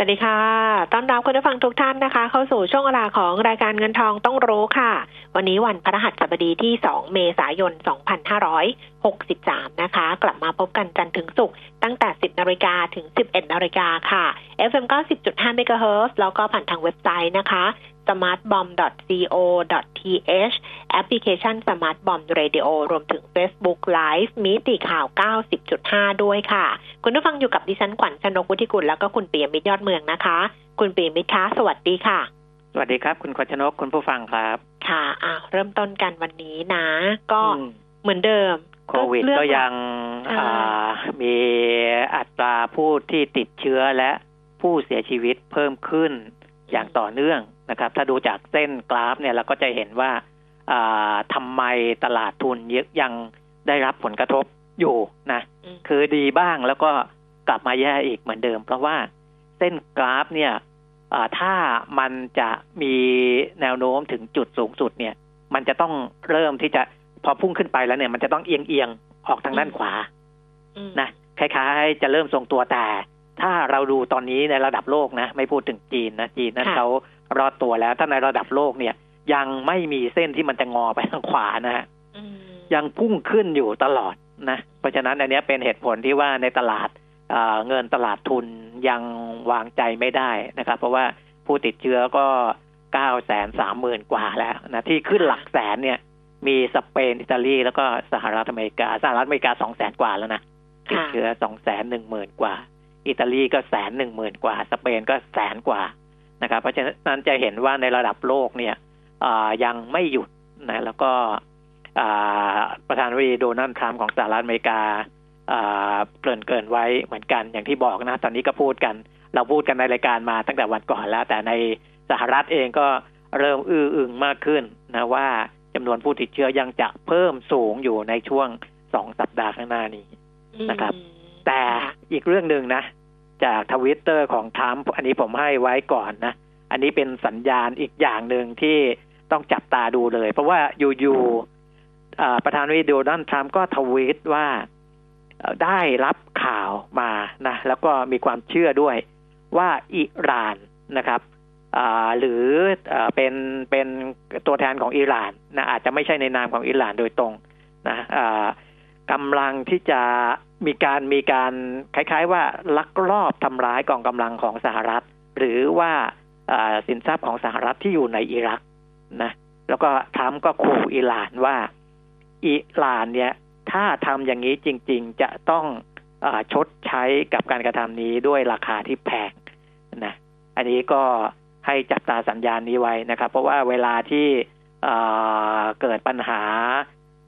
วัสดีค่ะ ต้อนรับคุณผู้ฟังทุกท่านนะคะ เข้าสู่ช่วงเวลาของรายการเงินทองต้องรู้ค่ะ วันนี้วันพฤหัสบดีที่ 2 เมษายน 2563 นะคะ กลับมาพบกันจันทร์ถึงศุกร์ตั้งแต่ 10 นาฬิกาถึง 11 นาฬิกาค่ะ FM 90.5 MHz แล้วก็ผ่านทางเว็บไซต์นะคะ smartbomb.co.th แอปพลิเคชัน Smart Bomb Radio รวมถึง Facebook Live มิติข่าว 90.5 ด้วยค่ะ คุณผู้ฟังอยู่กับดิฉันขวัญชนกวุฒิกุลแล้วก็คุณเปียมิตรยอดเมืองนะคะ คุณเปียมิตรคะสวัสดีค่ะ สวัสดีครับ คุณขวัญชนกคุณผู้ฟังครับ ค่ะอะ เริ่มต้นกันวันนี้นะ ก็อืมเหมือนเดิมโควิดเรื่องก็ยังใช่อ่ามีอัตราผู้ที่ติดเชื้อและผู้เสียชีวิตเพิ่มขึ้นอย่างต่อเนื่อง นะครับ ถ้าดูจากเส้นกราฟเนี่ยเราก็จะเห็นว่าอ่าทำไมตลาดทุนยังได้รับผลกระทบอยู่นะอืมคือดีบ้างแล้วก็กลับมาแย่อีกเหมือนเดิม เพราะว่าเส้นกราฟเนี่ยอ่าถ้ามันจะมีแนวโน้มถึงจุดสูงสุดเนี่ย มันจะต้องเริ่มที่จะพอพุ่งขึ้นไปแล้วเนี่ย มันจะต้องเอียงเอียงๆออกทางด้านขวาอืมนะคล้ายๆ จะเริ่มทรงตัวแต่ ถ้าเราดูตอนนี้ในระดับโลกนะ ไม่พูดถึงจีนนะ จีนนั้นค่ะเขา รอดตัวแล้ว ถ้าในระดับโลกเนี่ย ยังไม่มีเส้นที่มันจะงอไปทางขวานะฮะอืมยังพุ่งขึ้นอยู่ตลอดนะเพราะฉะนั้นอันเนี้ยเป็นเหตุผลที่ว่าในตลาดเอ่อเงินตลาดทุนยังวางใจไม่ได้นะครับ เพราะว่าผู้ติดเชื้อก็เก้าแสนสามหมื่นกว่าแล้วนะที่ขึ้นหลักแสนเนี่ย มีสเปนอิตาลีแล้วก็สหรัฐอเมริกา สหรัฐอเมริกาสองแสนกว่าแล้วนะติดค่ะเชื้อสองแสนหนึ่งหมื่นกว่า อิตาลีก็แสนหนึ่งหมื่นกว่า สเปนก็แสนกว่า นะครับเพราะฉะนั้นจะเห็นว่าในระดับโลกเนี่ยอ่ายังไม่หยุดนะแล้วก็อ่าประธานาธิบดีโดนัลด์ทรัมป์ของสหรัฐอเมริกาอ่าเกริ่นเกรินไว้เหมือนกันอย่างที่บอกนะ ตอนนี้ก็พูดกัน เราพูดกันในรายการมาตั้งแต่วันก่อนแล้ว แต่ในสหรัฐเองก็เริ่มอื้ออึงมากขึ้นนะว่าจำนวนผู้ติดเชื้อยังจะเพิ่มสูงอยู่ในช่วงสองสัปดาห์ข้างหน้านี้นะครับอืมแต่ค่ะอีกเรื่องหนึ่งนะ จากทวิตเตอร์ของทรัมป์อันนี้ผมให้ไว้ก่อนนะ อันนี้เป็นสัญญาณอีกอย่างหนึ่งที่ต้องจับตาดูเลย เพราะว่าอยู่ๆประธานาธิบดีโดนัลด์ทรัมป์ก็ทวีตว่าได้รับข่าวมานะ แล้วก็มีความเชื่อด้วยว่าอิหร่านนะครับหรือเอ่อเป็นเป็นตัวแทนของอิหร่านนะอาจจะไม่ใช่ในนามของอิหร่านโดยตรงนะกำลังที่จะ มีการมีการคล้าย ๆ ว่าลักลอบทำร้ายกองกำลังของสหรัฐ หรือว่าสินทรัพย์ของสหรัฐที่อยู่ในอิรักนะแล้วก็ทรัมป์ก็ขู่อิหร่านว่าอิหร่านเนี่ยถ้าทำอย่างนี้จริง ๆ จะต้องอชดใช้กับการกระทำนี้ด้วยราคาที่แพงนะอันนี้ก็ให้จับตาสัญญาณนี้ไว้นะครับ เพราะว่าเวลาที่เกิดปัญหา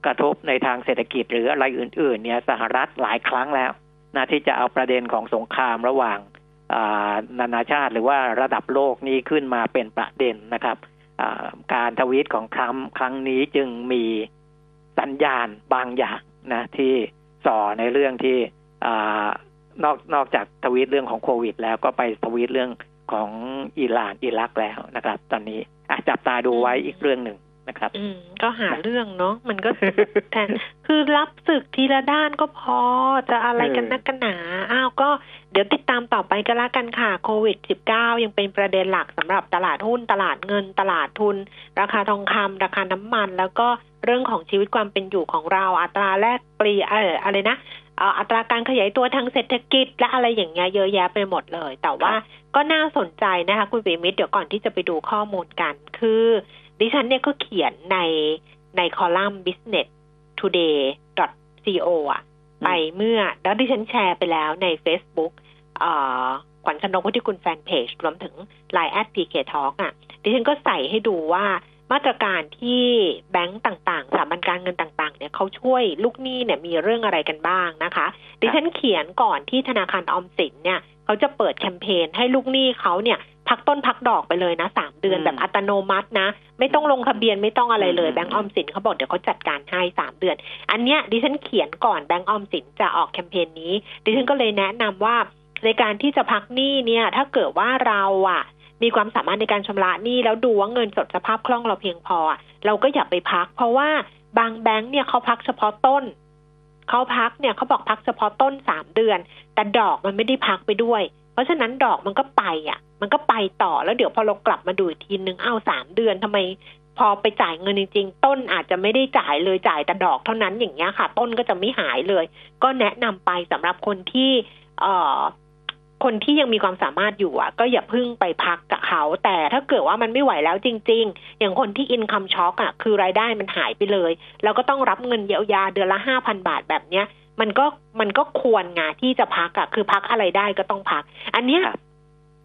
กระทบในทางเศรษฐกิจหรืออะไรอื่น ๆ เนี่ยสหรัฐหลายครั้งแล้วนะที่จะเอาประเด็นของสงครามระหว่างนานาชาติหรือว่าระดับโลกนี้ขึ้นมาเป็นประเด็นนะครับการทวีตของทรัมป์ครั้งนี้จึงมีสัญญาณบางอย่างนะที่ส่อในเรื่องที่อนอกนอกจากทวีตเรื่องของโควิด แล้วก็ไปทวีตเรื่องของอิหร่านอิรักแล้วนะครับ ตอนนี้จับตาดูไว้อีกเรื่องหนึ่ง นะครับ อืม ก็หาเรื่องเนาะมันก็แทนคือรับศึกทีละด้านก็พอจะอะไรกันนักกันหนาอ้าวก็เดี๋ยวติดตามต่อไปก็แล้วกันค่ะโควิด -19 ยังเป็นประเด็นหลักสำหรับตลาดหุ้น ตลาดเงิน ตลาดทุน ราคาทองคำราคาน้ำมัน แล้วก็เรื่องของชีวิตความเป็นอยู่ของเราอัตราแลกเปลี่ยนเอออะไรนะเอ่ออัตราการขยายตัวทางเศรษฐกิจ และอะไรอย่างเงี้ยเยอะแยะไปหมดเลย แต่ว่าก็น่าสนใจนะคะ คุณปิยมิตรเดี๋ยวก่อนที่จะไปดูข้อมูลกัน คือ ดิฉันเนี่ยก็เขียนในในคอลัมน์ business today co อะอืมไปเมื่อ แล้วดิฉันแชร์ไปแล้วใน Facebook เอ่อขวัญชนกพุทธิคุณแฟนเพจ รวมถึง Line แอด PK Talk อะ ดิฉันก็ใส่ให้ดูว่ามาตรการที่แบงก์ต่างๆ สถาบันการเงินต่างๆ เนี่ยเขาช่วยลูกหนี้เนี่ยมีเรื่องอะไรกันบ้างนะคะ ดิฉันเขียนก่อนที่ธนาคารออมสินเนี่ย เขาจะเปิดแคมเปญให้ลูกหนี้เขาเนี่ย พักต้นพักดอกไปเลยนะสามเดือนอืมแบบอัตโนมัตินะ ไม่ต้องลงทะเบียนไม่ต้องอะไรเลยอืมแบงก์ออมสินเขาบอกเดี๋ยวเขาจัดการให้สามเดือน อันเนี้ยดิฉันเขียนก่อนแบงก์ออมสินจะออกแคมเปญนี้ ดิฉันก็เลยแนะนำว่าในการที่จะพักหนี้เนี่ย ถ้าเกิดว่าเราอะมีความสามารถในการชำระหนี้แล้วดูว่าเงินสดสภาพคล่องเราเพียงพออะเราก็อย่าไปพัก เพราะว่าบางแบงค์เนี่ยเขาพักเฉพาะต้น เขาพักเนี่ยเขาบอกพักเฉพาะต้นสามเดือน แต่ดอกมันไม่ได้พักไปด้วย เพราะฉะนั้นดอกมันก็ไปอะ มันก็ไปต่อแล้วเดี๋ยวพอเรากลับมาดูอีกทีนึงเอ้าสามเดือนทำไม พอไปจ่ายเงินจริง ๆ ต้นอาจจะไม่ได้จ่ายเลยจ่ายแต่ดอกเท่านั้นอย่างเงี้ยค่ะ ต้นก็จะไม่หายเลย ก็แนะนำไปสำหรับคนที่ เอ่อ คนที่ยังมีความสามารถอยู่อะ ก็อย่าเพึ่งไปพักกับเขา แต่ถ้าเกิดว่ามันไม่ไหวแล้วจริง ๆ อย่างคนที่อินคัมช็อคอะ คือรายได้มันหายไปเลย แล้วก็ต้องรับเงินเยียวยาเดือนละห้าพันบาทแบบเนี้ย มันก็มันก็ควรงาที่จะพักอะ คือพักอะไรได้ก็ต้องพัก อันเนี้ยครับ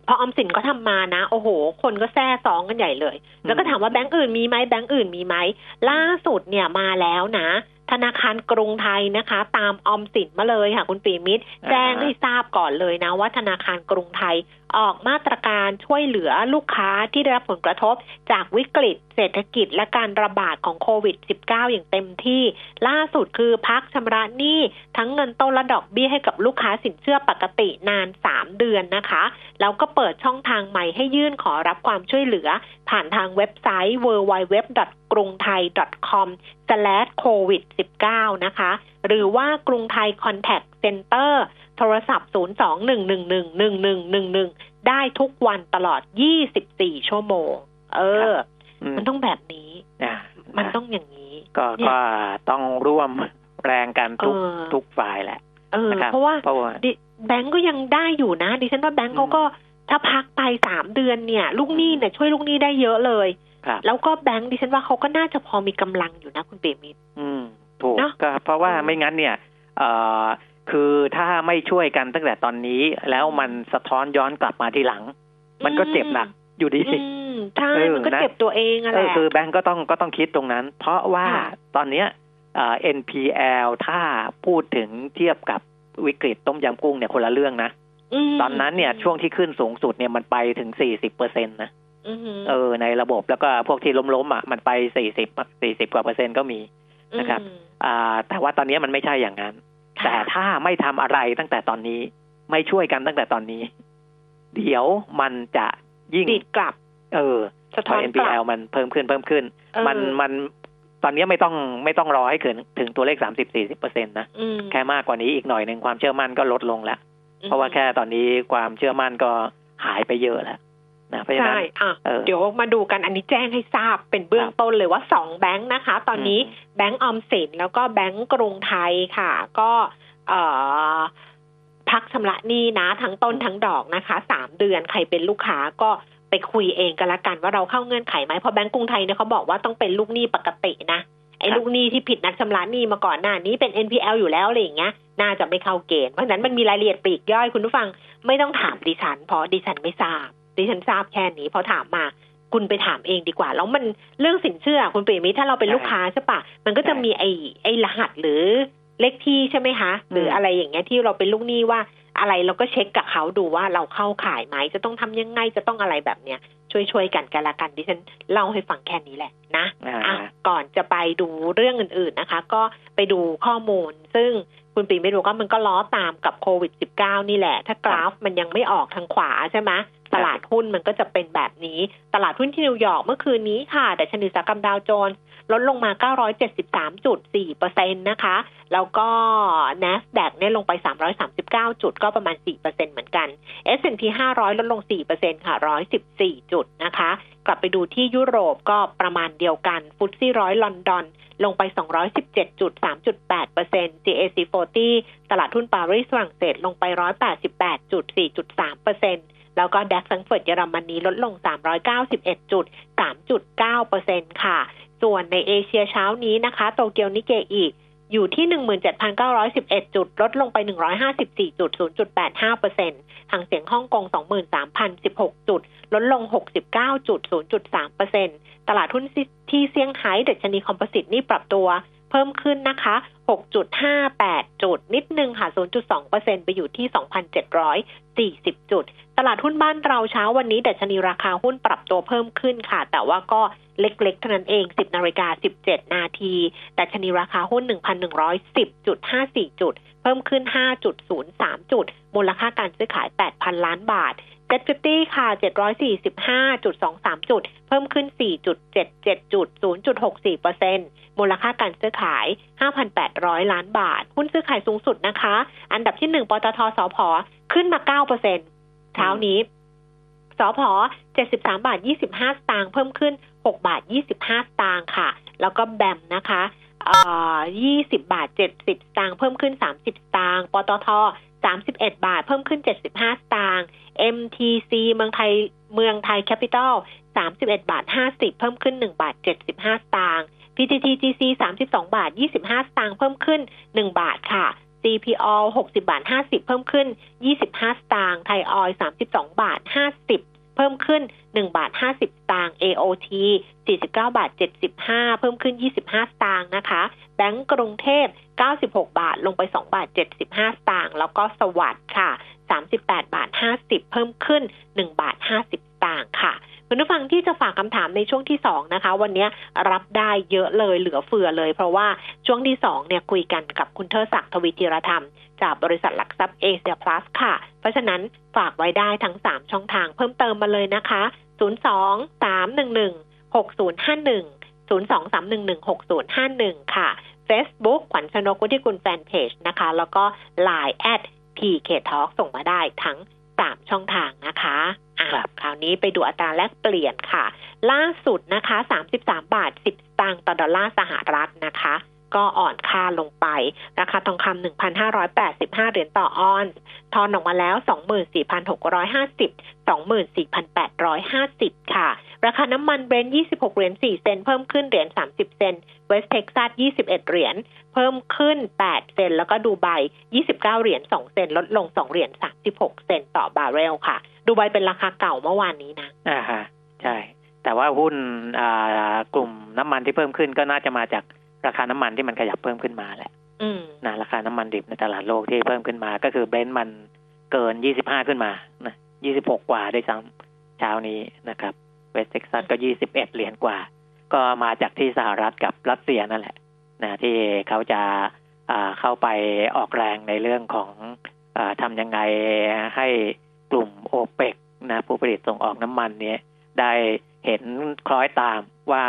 พอออมสินก็ทำมานะ โอ้โห คนก็แซ่ซองกันใหญ่เลย แล้วก็ถามว่าแบงก์อื่นมีไหมแบงก์อื่นมีไหมล่าสุดเนี่ยมาแล้วนะ ธนาคารกรุงไทยนะคะ ตามออมสินมาเลยค่ะ คุณปีมิตรอ่าแจ้งให้ทราบก่อนเลยนะว่าธนาคารกรุงไทยออกมาตรการช่วยเหลือลูกค้าที่ได้รับผลกระทบ จากวิกฤต เศรษฐกิจและการระบาดของโควิด -19 อย่างเต็มที่ ล่าสุดคือพักชำระหนี้ทั้งเงินต้นและดอกเบี้ยให้กับลูกค้าสินเชื่อปกตินาน 3 เดือนนะคะ แล้วก็เปิดช่องทางใหม่ให้ยื่นขอรับความช่วยเหลือ ผ่านทางเว็บไซต์ www.grungthai.com/covid 19 นะคะ หรือว่ากรุงไทย Contact Center โทรศัพท์ 02-111-1111 ได้ทุกวันตลอด 24 ชั่วโมง เอออืมมันต้องแบบนี้อ่ามันต้องอย่างนี้ ก็เนี่ยก็ต้องร่วมแรงกันทุกเออทุกฝ่ายแหละเออนะครับเพราะว่าเพราะว่าดิแบงก์ก็ยังได้อยู่นะ ดิฉันว่าแบงก์เขาก็ถ้าพักไปสามเดือนเนี่ย ลูกหนี้เนี่ยช่วยลูกหนี้ได้เยอะเลยครับแล้วก็แบงก์ดิฉันว่าเขาก็น่าจะพอมีกำลังอยู่นะคุณเปรมิตรอืมถูกเนอะก็เพราะว่าอืมไม่งั้นเนี่ย เอ่อ คือถ้าไม่ช่วยกันตั้งแต่ตอนนี้ แล้วมันสะท้อนย้อนกลับมาทีหลัง มันก็เจ็บหนักอยู่ดีอืมใช่เออมันก็นะเจ็บตัวเองอะเอแหอละคือแบงก์ก็ต้องก็ต้องคิดตรงนั้น เพราะว่าค่ะตอนเนี้ยเอ่อ NPL ถ้าพูดถึงเทียบกับวิกฤตต้มยำกุ้งเนี่ยคนละเรื่องนะมตอนนั้นเนี่ยช่วงที่ขึ้นสูงสุดเนี่ยมันไปถึงสี่สิบเปอร์เซ็นต์นะอืมเออ ในระบบแล้วก็พวกที่ล้มๆอะมันไปสี่สิบสี่สิบกว่าเปอร์เซ็นต์ก็มีนะครับอืมอ่า แต่ว่าตอนนี้มันไม่ใช่อย่างนั้นค่ะ แต่ถ้าไม่ทำอะไรตั้งแต่ตอนนี้ ไม่ช่วยกันตั้งแต่ตอนนี้ เดี๋ยวมันจะยิ่งดีดกลับ เออสะพท้ออนกลั NPL บมันเพิ่มขึ้นเพิ่มขึ้นเออมันมันตอนนี้ไม่ต้องไม่ต้องรอให้เกินถึงตัวเลขสามสิบสี่สิบเปอร์เซ็นต์นะอืมแค่มากกว่านี้อีกหน่อยหนึ่งความเชื่อมั่นก็ลดลงแล้ว เพราะว่าแค่ตอนนี้ความเชื่อมั่นก็หายไปเยอะแล้ว นะเพราะฉะนั้นใช่อะเออเดี๋ยวมาดูกันอันนี้แจ้งให้ทราบเป็นเบื้องต้นเลยว่าสองแบงค์นะคะ ตอนนี้อืมแบงก์ออมสินแล้วก็แบงก์กรุงไทยค่ะ ก็เอ่อพักชำระหนี้นะ ทั้งต้นทั้งดอกนะคะสามเดือนใครเป็นลูกค้าก็ไปคุยเองกันละกันว่าเราเข้าเงื่อนไขไหมเพราะแบงก์กรุงไทยเนี่ยเขาบอกว่าต้องเป็นลูกหนี้ปกตินะไอ้ครับลูกหนี้ที่ผิดนัดชำระหนี้มาก่อนหน้านี้เป็น NPL อยู่แล้วอะไรอย่างเงี้ย น่าจะไม่เข้าเกณฑ์เพราะฉะนั้นมันมีรายละเอียดปลีกย่อยคุณผู้ฟังไม่ต้องถามดิฉันเพราะดิฉันไม่ทราบ ดิฉันทราบแค่นี้พอถามมาคุณไปถามเองดีกว่า แล้วมันเรื่องสินเชื่อ คุณเปรมิตรถ้าเราเป็นใช่ลูกค้าใช่ปะมันก็จะใช่มีไอ้ไอ้รหัสหรือเลขที่ใช่ไหมคะ หรืออมอะไรอย่างเงี้ยที่เราเป็นลูกหนี้ว่าอะไรเราก็เช็คกับเขาดูว่าเราเข้าข่ายไหมจะต้องทำยังไงจะต้องอะไรแบบเนี้ยช่วยช่วยๆกันกันละกันดิฉันเล่าให้ฟังแค่นี้แหละนะอ่าอะก่อนจะไปดูเรื่องอื่น ๆนะคะ ก็ไปดูข้อมูล ซึ่งคุณปีไม่รู้ก็มันก็ล้อตามกับโควิด -19 นี่แหละ ถ้ากราฟมันยังไม่ออกทางขวาใช่ไหม ตลาดหุ้นมันก็จะเป็นแบบนี้ ตลาดหุ้นที่นิวยอร์กเมื่อคืนนี้ค่ะแต่ชนิดอุตสาหกรรมดาวโจนส์ลดลงมา 973.4เปอร์เซ็นต์นะคะ แล้วก็ NASDAQ เนี่ยลงไป 339 จุด ก็ประมาณ 4เปอร์เซ็นต์เหมือนกัน S&P 500 ลดลง 4เปอร์เซ็นต์ค่ะ 114 จุดนะคะ กลับไปดูที่ยุโรปก็ประมาณเดียวกันฟุตซี่ร้อยลอนดอนลงไป 217.3.8เปอร์เซ็นต์ GAC 40 ตลาดหุ้นปารีสฝรั่งเศสลงไป 188.4.3เปอร์เซ็นต์ แล้วก็ดัคซังเฟิร์ตเยอรมนีลดลง 391.3.9เปอร์เค่ะ ส่วนในเอเชียเช้านี้นะคะ โตเกียวนิเกอีอยู่ที่ 17,911 จุด ลดลงไป 154.0.85เปอร์เซ็นต์ทางเสียงฮ่องกง 23,016 จุด ลดลง 69.0.3เปอร์เซ็นต์ตลาดหุ้นที่เซี่ยงไฮ้ดัชนีคอมโพสิตนี่ปรับตัว เพิ่มขึ้นนะคะ 6.58 จุดนิดนึงค่ะ 0.2%ไปอยู่ที่ 2,740 จุด ตลาดหุ้นบ้านเราเช้าวันนี้ดัชนีราคาหุ้นปรับตัวเพิ่มขึ้นค่ะ แต่ว่าก็เล็กๆเท่านั้นเอง 10 นาฬิกา 17 นาทีดัชนีราคาหุ้น 1,110.54 จุด เพิ่มขึ้น 5.03 จุด มูลค่าการซื้อขาย 8,000 ล้านบาท เจ็ดฟิฟตี้ค่ะ 745.23 จุด เพิ่มขึ้น 4.77 จุด 0.64เปอร์เซ็นต์มูลค่าการซื้อขาย 5,800 ล้านบาท หุ้นซื้อขายสูงสุดนะคะ อันดับที่ 1ปตทสพขึ้นมา 9เปอร์เซ็นต์เช้านี้สพ73 บาท 25 สตางค์เพิ่มขึ้น 6 บาท 25 สตางค์ค่ะ แล้วก็แบมนะคะอ่อ20บาท70สตางค์เพิ่มขึ้น30สตางค์ปตท31บาท เพิ่มขึ้น75สตางค์ MTC เมืองไทยเมืองไทยแคปิตอล31 บาท 50 เพิ่มขึ้น 1 บาท 75 สตางค์ PTTGC 32 บาท 25 สตางค์เพิ่มขึ้น 1 บาทค่ะ CPALL 60 บาท 50 เพิ่มขึ้น 25 สตางค์ ไทยออยล์ 32 บาท 50 เพิ่มขึ้น 1 บาท 50 สตางค์ AOT 49 บาท 75 เพิ่มขึ้น 25 สตางค์นะคะ แบงก์กรุงเทพ 96 บาท ลงไป 2 บาท 75 สตางค์ แล้วก็สวัสดิ์ค่ะ 38 บาท 50 เพิ่มขึ้น 1 บาท 50 สตางค์ค่ะคุณผู้ฟังที่จะฝากคำถามในช่วงที่สองนะคะ วันนี้รับได้เยอะเลยเหลือเฟือเลย เพราะว่าช่วงที่สองเนี่ยคุยกันกับคุณเทอศักดิ์ทวีจิรธรรม จากบริษัทหลักทรัพย์เอเชียพลัสค่ะ เพราะฉะนั้นฝากไว้ได้ทั้ง 3 ช่องทางเพิ่มเติมมาเลยนะคะ 02 311 6051 02 311 6051 ค่ะ Facebook ขวัญชนกุธิกุลแฟนเพจนะคะ แล้วก็ Line add PK Talk ส่งมาได้ทั้ง3ช่องทางนะคะอะครับคราวนี้ไปดูอัตราแลกเปลี่ยนค่ะ ล่าสุดนะคะ 33 บาท 10สตางค์ต่อดอลลาร์สหรัฐนะคะ ก็อ่อนค่าลงไป ราคาทองคำ1,585 เหรียญต่อออนซ์ ทอนออกมาแล้ว 24,650 24,850 ค่ะ ราคาน้ำมันเบรนท์26 เหรียญ4 เซนเพิ่มขึ้นเหรียญ30 เซนเวสต์เท็กซัส21 เหรียญ เพิ่มขึ้น 8 เซน แล้วก็ดูไบ29 เหรียญ2เซน ลดลง 2 เหรียญ36 เซนต่อบาร์เรลค่ะ ดูไบเป็นราคาเก่าเมื่อวานนี้นะ อ่าฮะ ใช่ แต่ว่าหุ้นอ่ากลุ่มน้ำมันที่เพิ่มขึ้นก็น่าจะมาจาก ราคาน้ำมันที่มันขยับเพิ่มขึ้นมาแหละอืมนะราคาน้ำมันดิบในตลาดโลกที่เพิ่มขึ้นมา ก็คือเบรนท์มันเกิน25ขึ้นมานะ26กว่าด้วยซ้ำเช้านี้นะครับเวสต์เท็กซัสก็21เหรียญกว่า ก็มาจากที่สหรัฐกับรัสเซียนั่นแหละ นะที่เขาจะอ่าเข้าไปออกแรงในเรื่องของอ่าทำยังไงให้กลุ่มโอเปกนะผู้ผลิตส่งออกน้ำมันเนี้ยได้เห็นคล้อยตามว่า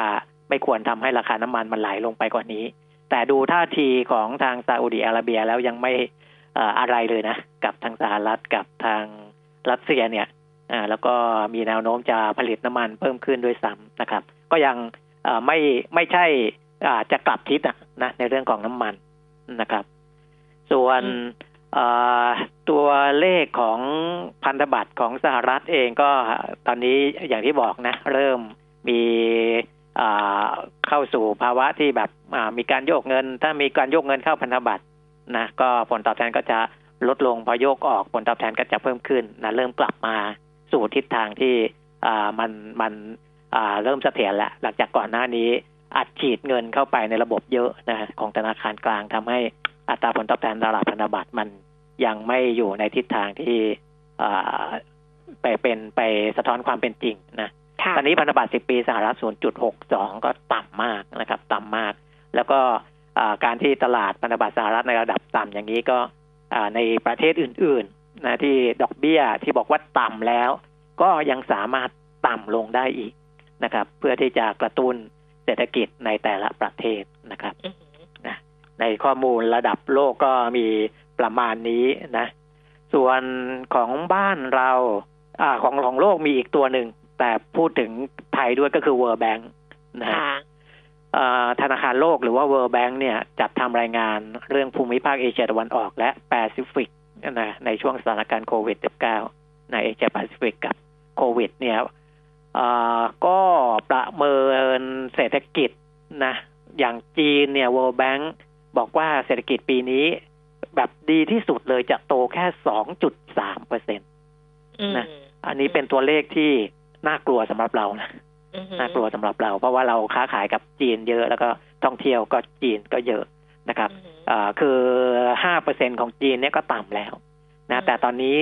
ไม่ควรทำให้ราคาน้ำมันมันไหลลงไปกว่านี้ แต่ดูท่าทีของทางซาอุดิอาระเบียแล้วยังไม่เอ่ออะไรเลยนะ กับทางสหรัฐกับทางรัสเซียเนี่ยอ่าแล้วก็มีแนวโน้มจะผลิตน้ำมันเพิ่มขึ้นด้วยซ้ำนะครับ ก็ยังเอ่อไม่ไม่ใช่อ่าจะกลับทิศอะนะในเรื่องของน้ำมันนะครับ ส่วนอืมเอ่อตัวเลขของพันธบัตรของสหรัฐเองก็ตอนนี้อย่างที่บอกนะ เริ่มมีอ่า เข้าสู่ภาวะที่แบบมีการโยกเงิน ถ้ามีการโยกเงินเข้าพันธบัตรนะก็ผลตอบแทนก็จะลดลงพอโยกออกผลตอบแทนก็จะเพิ่มขึ้นนะเริ่มกลับมาสู่ทิศทางที่มันมันเริ่มเสถียรแล้วหลังจากก่อนหน้านี้อัดฉีดเงินเข้าไปในระบบเยอะนะของธนาคารกลางทำให้อัตราผลตอบแทนตลาดพันธบัตรมันยังไม่อยู่ในทิศทางที่ไปเป็นไปสะท้อนความเป็นจริงนะ ตอนนี้พันธบัตร 10 ปีสหรัฐ 0.62 ก็ต่ำมากนะครับ ต่ำมาก แล้วก็อ่าการที่ตลาดพันธบัตรสหรัฐในระดับต่ำอย่างนี้ก็อ่าในประเทศอื่นๆนะที่ดอกเบี้ยที่บอกว่าต่ำแล้ว ก็ยังสามารถต่ำลงได้อีกนะครับ เพื่อที่จะกระตุ้นเศรษฐกิจในแต่ละประเทศนะครับอือหือในข้อมูลระดับโลกก็มีประมาณนี้นะ ส่วนของบ้านเราอ่าของของโลกมีอีกตัวหนึ่ง แต่พูดถึงไทยด้วยก็คือ World Bank นะฮะค่ะอ่าธนาคารโลกหรือว่า World Bank เนี่ยจัดทำรายงานเรื่องภูมิภาคเอเชียตะวันออกและแปซิฟิกนะในช่วงสถานการณ์โควิด -19 ในเอเชียแปซิฟิกกับโควิด เนี่ยอ่าก็ประเมินเศรษฐกิจนะ อย่างจีนเนี่ย World Bank บอกว่าเศรษฐกิจปีนี้ แบบดีที่สุดเลยจะโตแค่ 2.3เปอร์เซ็นอืมนะ อันนี้เป็นตัวเลขที่ น่ากลัวสำหรับเรานะอือหือน่ากลัวสำหรับเรา เพราะว่าเราค้าขายกับจีนเยอะ แล้วก็ท่องเที่ยวก็จีนก็เยอะนะครับอืมเอ่อคือห้าเปอร์เซ็นของจีนเนี่ยก็ต่ำแล้วอืนะมแต่ตอนนี้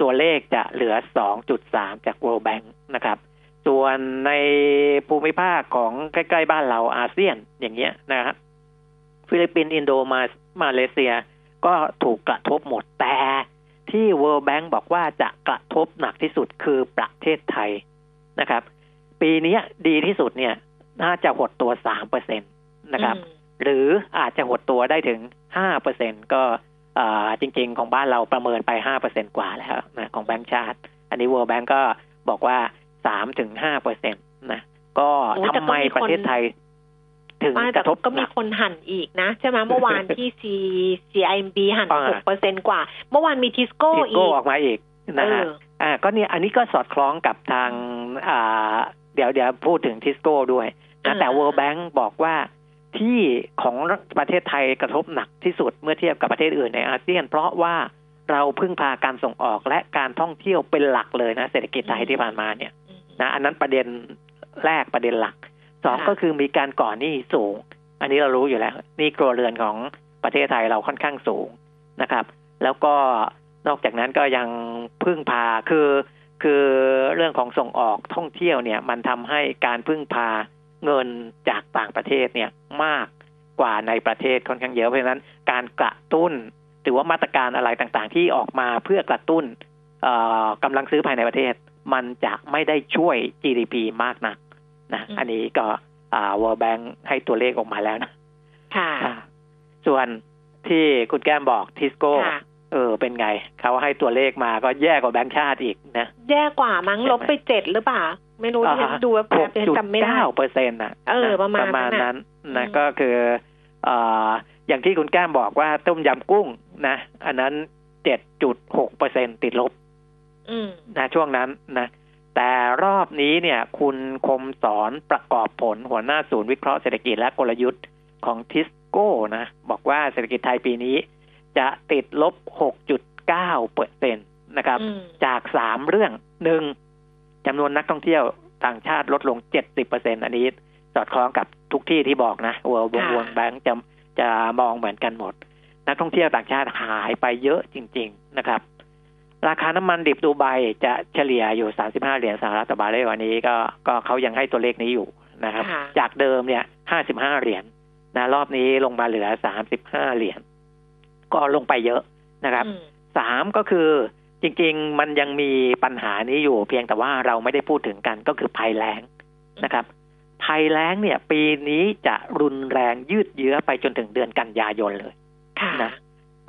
ตัวเลขจะเหลือสองจุดสามจาก World Bank นะครับ ส่วนในภูมิภาคของใกล้ๆบ้านเราอาเซียนอย่างเงี้ยนะครับฟิลิปปินส์อินโดมามาเลเซียก็ถูกกระทบหมดแต่ที่ World Bank บอกว่าจะกระทบหนักที่สุดคือประเทศไทย นะครับ ปีนี้ดีที่สุดเนี่ย น่าจะหดตัวสามเปอร์เซ็นต์นะครับอืมหรืออาจจะหดตัวได้ถึงห้าเปอร์เซ็นต์ก็อ่าจริง ๆ ของบ้านเราประเมินไปห้าเปอร์เซ็นต์กว่าแล้วนะของแบงก์ชาติ อันนี้ World Bank ก็บอกว่าสามถึงห้าเปอร์เซ็นต์นะก็โอ้แต่ทำก็ไมมีคนประเทศไทยถึงไม่กแต่ระทบก็หมีนักคนหั่นอีกนะ ใช่ไหมเมื่อวานที่ C CIMB หั่นอ่าหกเปอร์เซ็นกว่า เมื่อวานมีทิสโก้ทิสอีโก้กออกมาอีกนะฮะเอออ่าก็เนี่ยอันนี้ก็สอดคล้องกับทางอ่าเดี๋ยวเดี๋ยวพูดถึงทิสโก้ด้วยนะแต่ World Bank บอกว่าที่ของประเทศไทยกระทบหนักที่สุดเมื่อเทียบกับประเทศอื่นในอาเซียน เพราะว่าเราพึ่งพาการส่งออกและการท่องเที่ยวเป็นหลักเลยนะ เศรษฐกิจไทยที่ผ่านมาเนี่ยอืมนะอันนั้นประเด็นแรกประเด็นหลักสองค่ะก็คือมีการก่อหนี้สูง อันนี้เรารู้อยู่แล้วหนี่ครัวเรือนของประเทศไทยเราค่อนข้างสูงนะครับ แล้วก็ นอกจากนั้นก็ยังพึ่งพาคือคือเรื่องของส่งออกท่องเที่ยวเนี่ย มันทำให้การพึ่งพาเงินจากต่างประเทศเนี่ยมากกว่าในประเทศค่อนข้างเยอะเพราะฉะนั้นการกระตุ้นหรือว่ามาตรการอะไรต่างๆ ที่ออกมาเพื่อกระตุ้นเอ่อกำลังซื้อภายในประเทศ มันจะไม่ได้ช่วย GDP มากนักนะอืมอันนี้ก็อ่า World Bank ให้ตัวเลขออกมาแล้วนะ ค่ะอ่าส่วนที่คุณแก้มบอกทิสโก้ค่ะ เออเป็นไง เขาให้ตัวเลขมาก็แย่กว่าแบงค์ชาติอีกนะ แย่กว่ามั้งใช่ไหมลบไปเจ็ดหรือเปล่า ไม่รู้ที่ดูแวบหๆกแต่จุดจำไม่ได้เก้าเปอร์เซ็นต์นะเออประมาณประมาณนั้นั้นนนะอืมก็คือเอ่ออย่างที่คุณแก้มบอกว่าต้มยำกุ้งนะ อันนั้นเจ็ดจุดหกเปอร์เซ็นติดลบอืมนะช่วงนั้นนะ แต่รอบนี้เนี่ย คุณคมสอนประกอบผลหัวหน้าศูนย์วิเคราะห์เศรษฐกิจและกลยุทธ์ของทิสโก้นะ บอกว่าเศรษฐกิจไทยปีนี้ จะติดลบ 6.9เปอร์เซ็นตนะครับอืมจากสามเรื่องหนึ่งจำนวนนักท่องเที่ยวต่างชาติลดลง 70เปอร์เซ็นอันนี้สอดคล้องกับทุกที่ที่บอกนะวงวงค่ะวงแบงค์จะจะมองเหมือนกันหมด นักท่องเที่ยวต่างชาติหายไปเยอะจริง ๆนะครับ ราคาน้ำมันดิบดูไบจะเฉลี่ยอยู่ 35 เหรียญสหรัฐต่อบาร์เรลวันนี้ก็ก็เขายังให้ตัวเลขนี้อยู่นะครับค่ะจากเดิมเนี่ย 55 เหรียญนะรอบนี้ลงมาเหลือ 35 เหรียญ ก็ลงไปเยอะนะครับอืมสามก็คือจริง ๆ มันยังมีปัญหานี้อยู่ เพียงแต่ว่าเราไม่ได้พูดถึงกันก็คือภัยแล้งนะครับ ภัยแล้งเนี่ย ปีนี้จะรุนแรงยืดเยื้อไปจนถึงเดือนกันยายนเลยค่ะนะ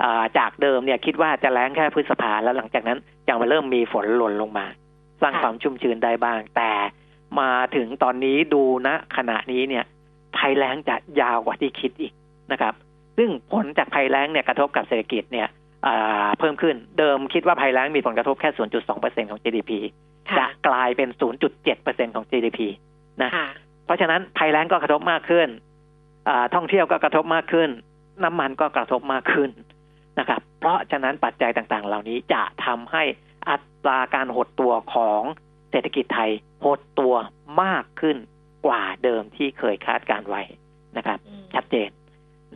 อ่าจากเดิมเนี่ยคิดว่าจะแล้งแค่พฤษภาแล้วหลังจากนั้นยังมาเริ่มมีฝนหล่นลงมา สร้างค่ะความชุ่มชื้นได้บ้าง แต่มาถึงตอนนี้ดูณขณะนี้เนี่ยภัยแล้งจะยาวกว่าที่คิดอีกนะครับ ซึ่งผลจากภัยแล้งเนี่ยกระทบกับเศรษฐกิจเนี่ยอ่าเพิ่มขึ้นเดิมคิดว่าภัยแล้งมีผลกระทบแค่ 0.2%ของ GDP จะค่ะกลายเป็น 0.7%ของ GDP นะค่ะเพราะฉะนั้นภัยแล้งก็กระทบมากขึ้นอ่าท่องเที่ยวก็กระทบมากขึ้น น้ำมันก็กระทบมากขึ้นนะครับ เพราะฉะนั้นปัจจัยต่างๆ เหล่านี้จะทำให้อัตราการหดตัวของเศรษฐกิจไทยหดตัวมากขึ้นกว่าเดิมที่เคยคาดการไว้นะครับอืมชัดเจน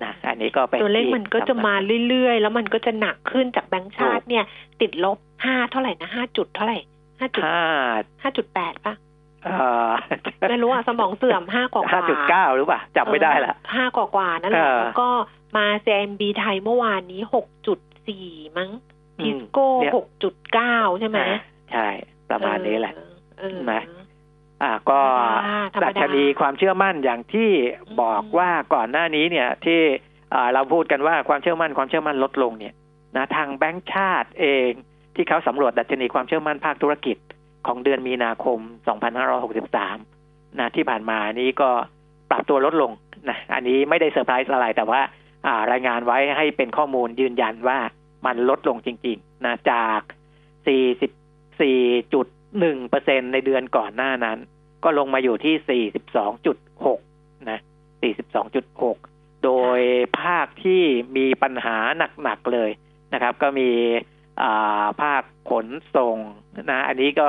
นะอันนี้ก็เป็นตัวเลขที่มันก็จะมาเรื่อยๆ แล้วมันก็จะหนักขึ้นจากแบงก์ชาติถูกเนี่ย ติดลบห้าเท่าไหร่นะห้าจุดเท่าไหร่ห้าจุดห้าห้าจุดแปดป่ะเอ่อไม่รู้อะสมองเสื่อมห้ากว่าห้าจุดเก้าหรือเปล่าจำไม่ได้ละห้ากว่ากว่าๆนั่นแหละเออแล้วก็มา CMB ไทยเมื่อวานนี้หกจุดสี่มั้งอืมทิสโก้เนี่ยหกจุดเก้าใช่ไหมอ่าใช่ ประมาณนี้แหละเออนะ อ่าก็ธรรมดาดัชนีความเชื่อมั่นอย่างที่บอกว่าก่อนหน้านี้เนี่ยที่อ่าเราพูดกันว่าความเชื่อมั่นความเชื่อมั่นลดลงเนี่ยนะทางแบงก์ชาติเองที่เขาสำรวจดัชนีความเชื่อมั่นภาคธุรกิจของเดือนมีนาคม 2563 นะที่ผ่านมานี้ก็ปรับตัวลดลงนะอันนี้ไม่ได้เซอร์ไพรส์อะไรแต่ว่าอ่ารายงานไว้ให้เป็นข้อมูลยืนยันว่ามันลดลงจริง ๆ นะจาก 44.1เปอร์เซ็นในเดือนก่อนหน้านั้น ก็ลงมาอยู่ที่42.6นะ42.6โดยภาคที่มีปัญหาหนักๆเลยนะครับ ก็มีอ่าภาคขนส่งนะอันนี้ก็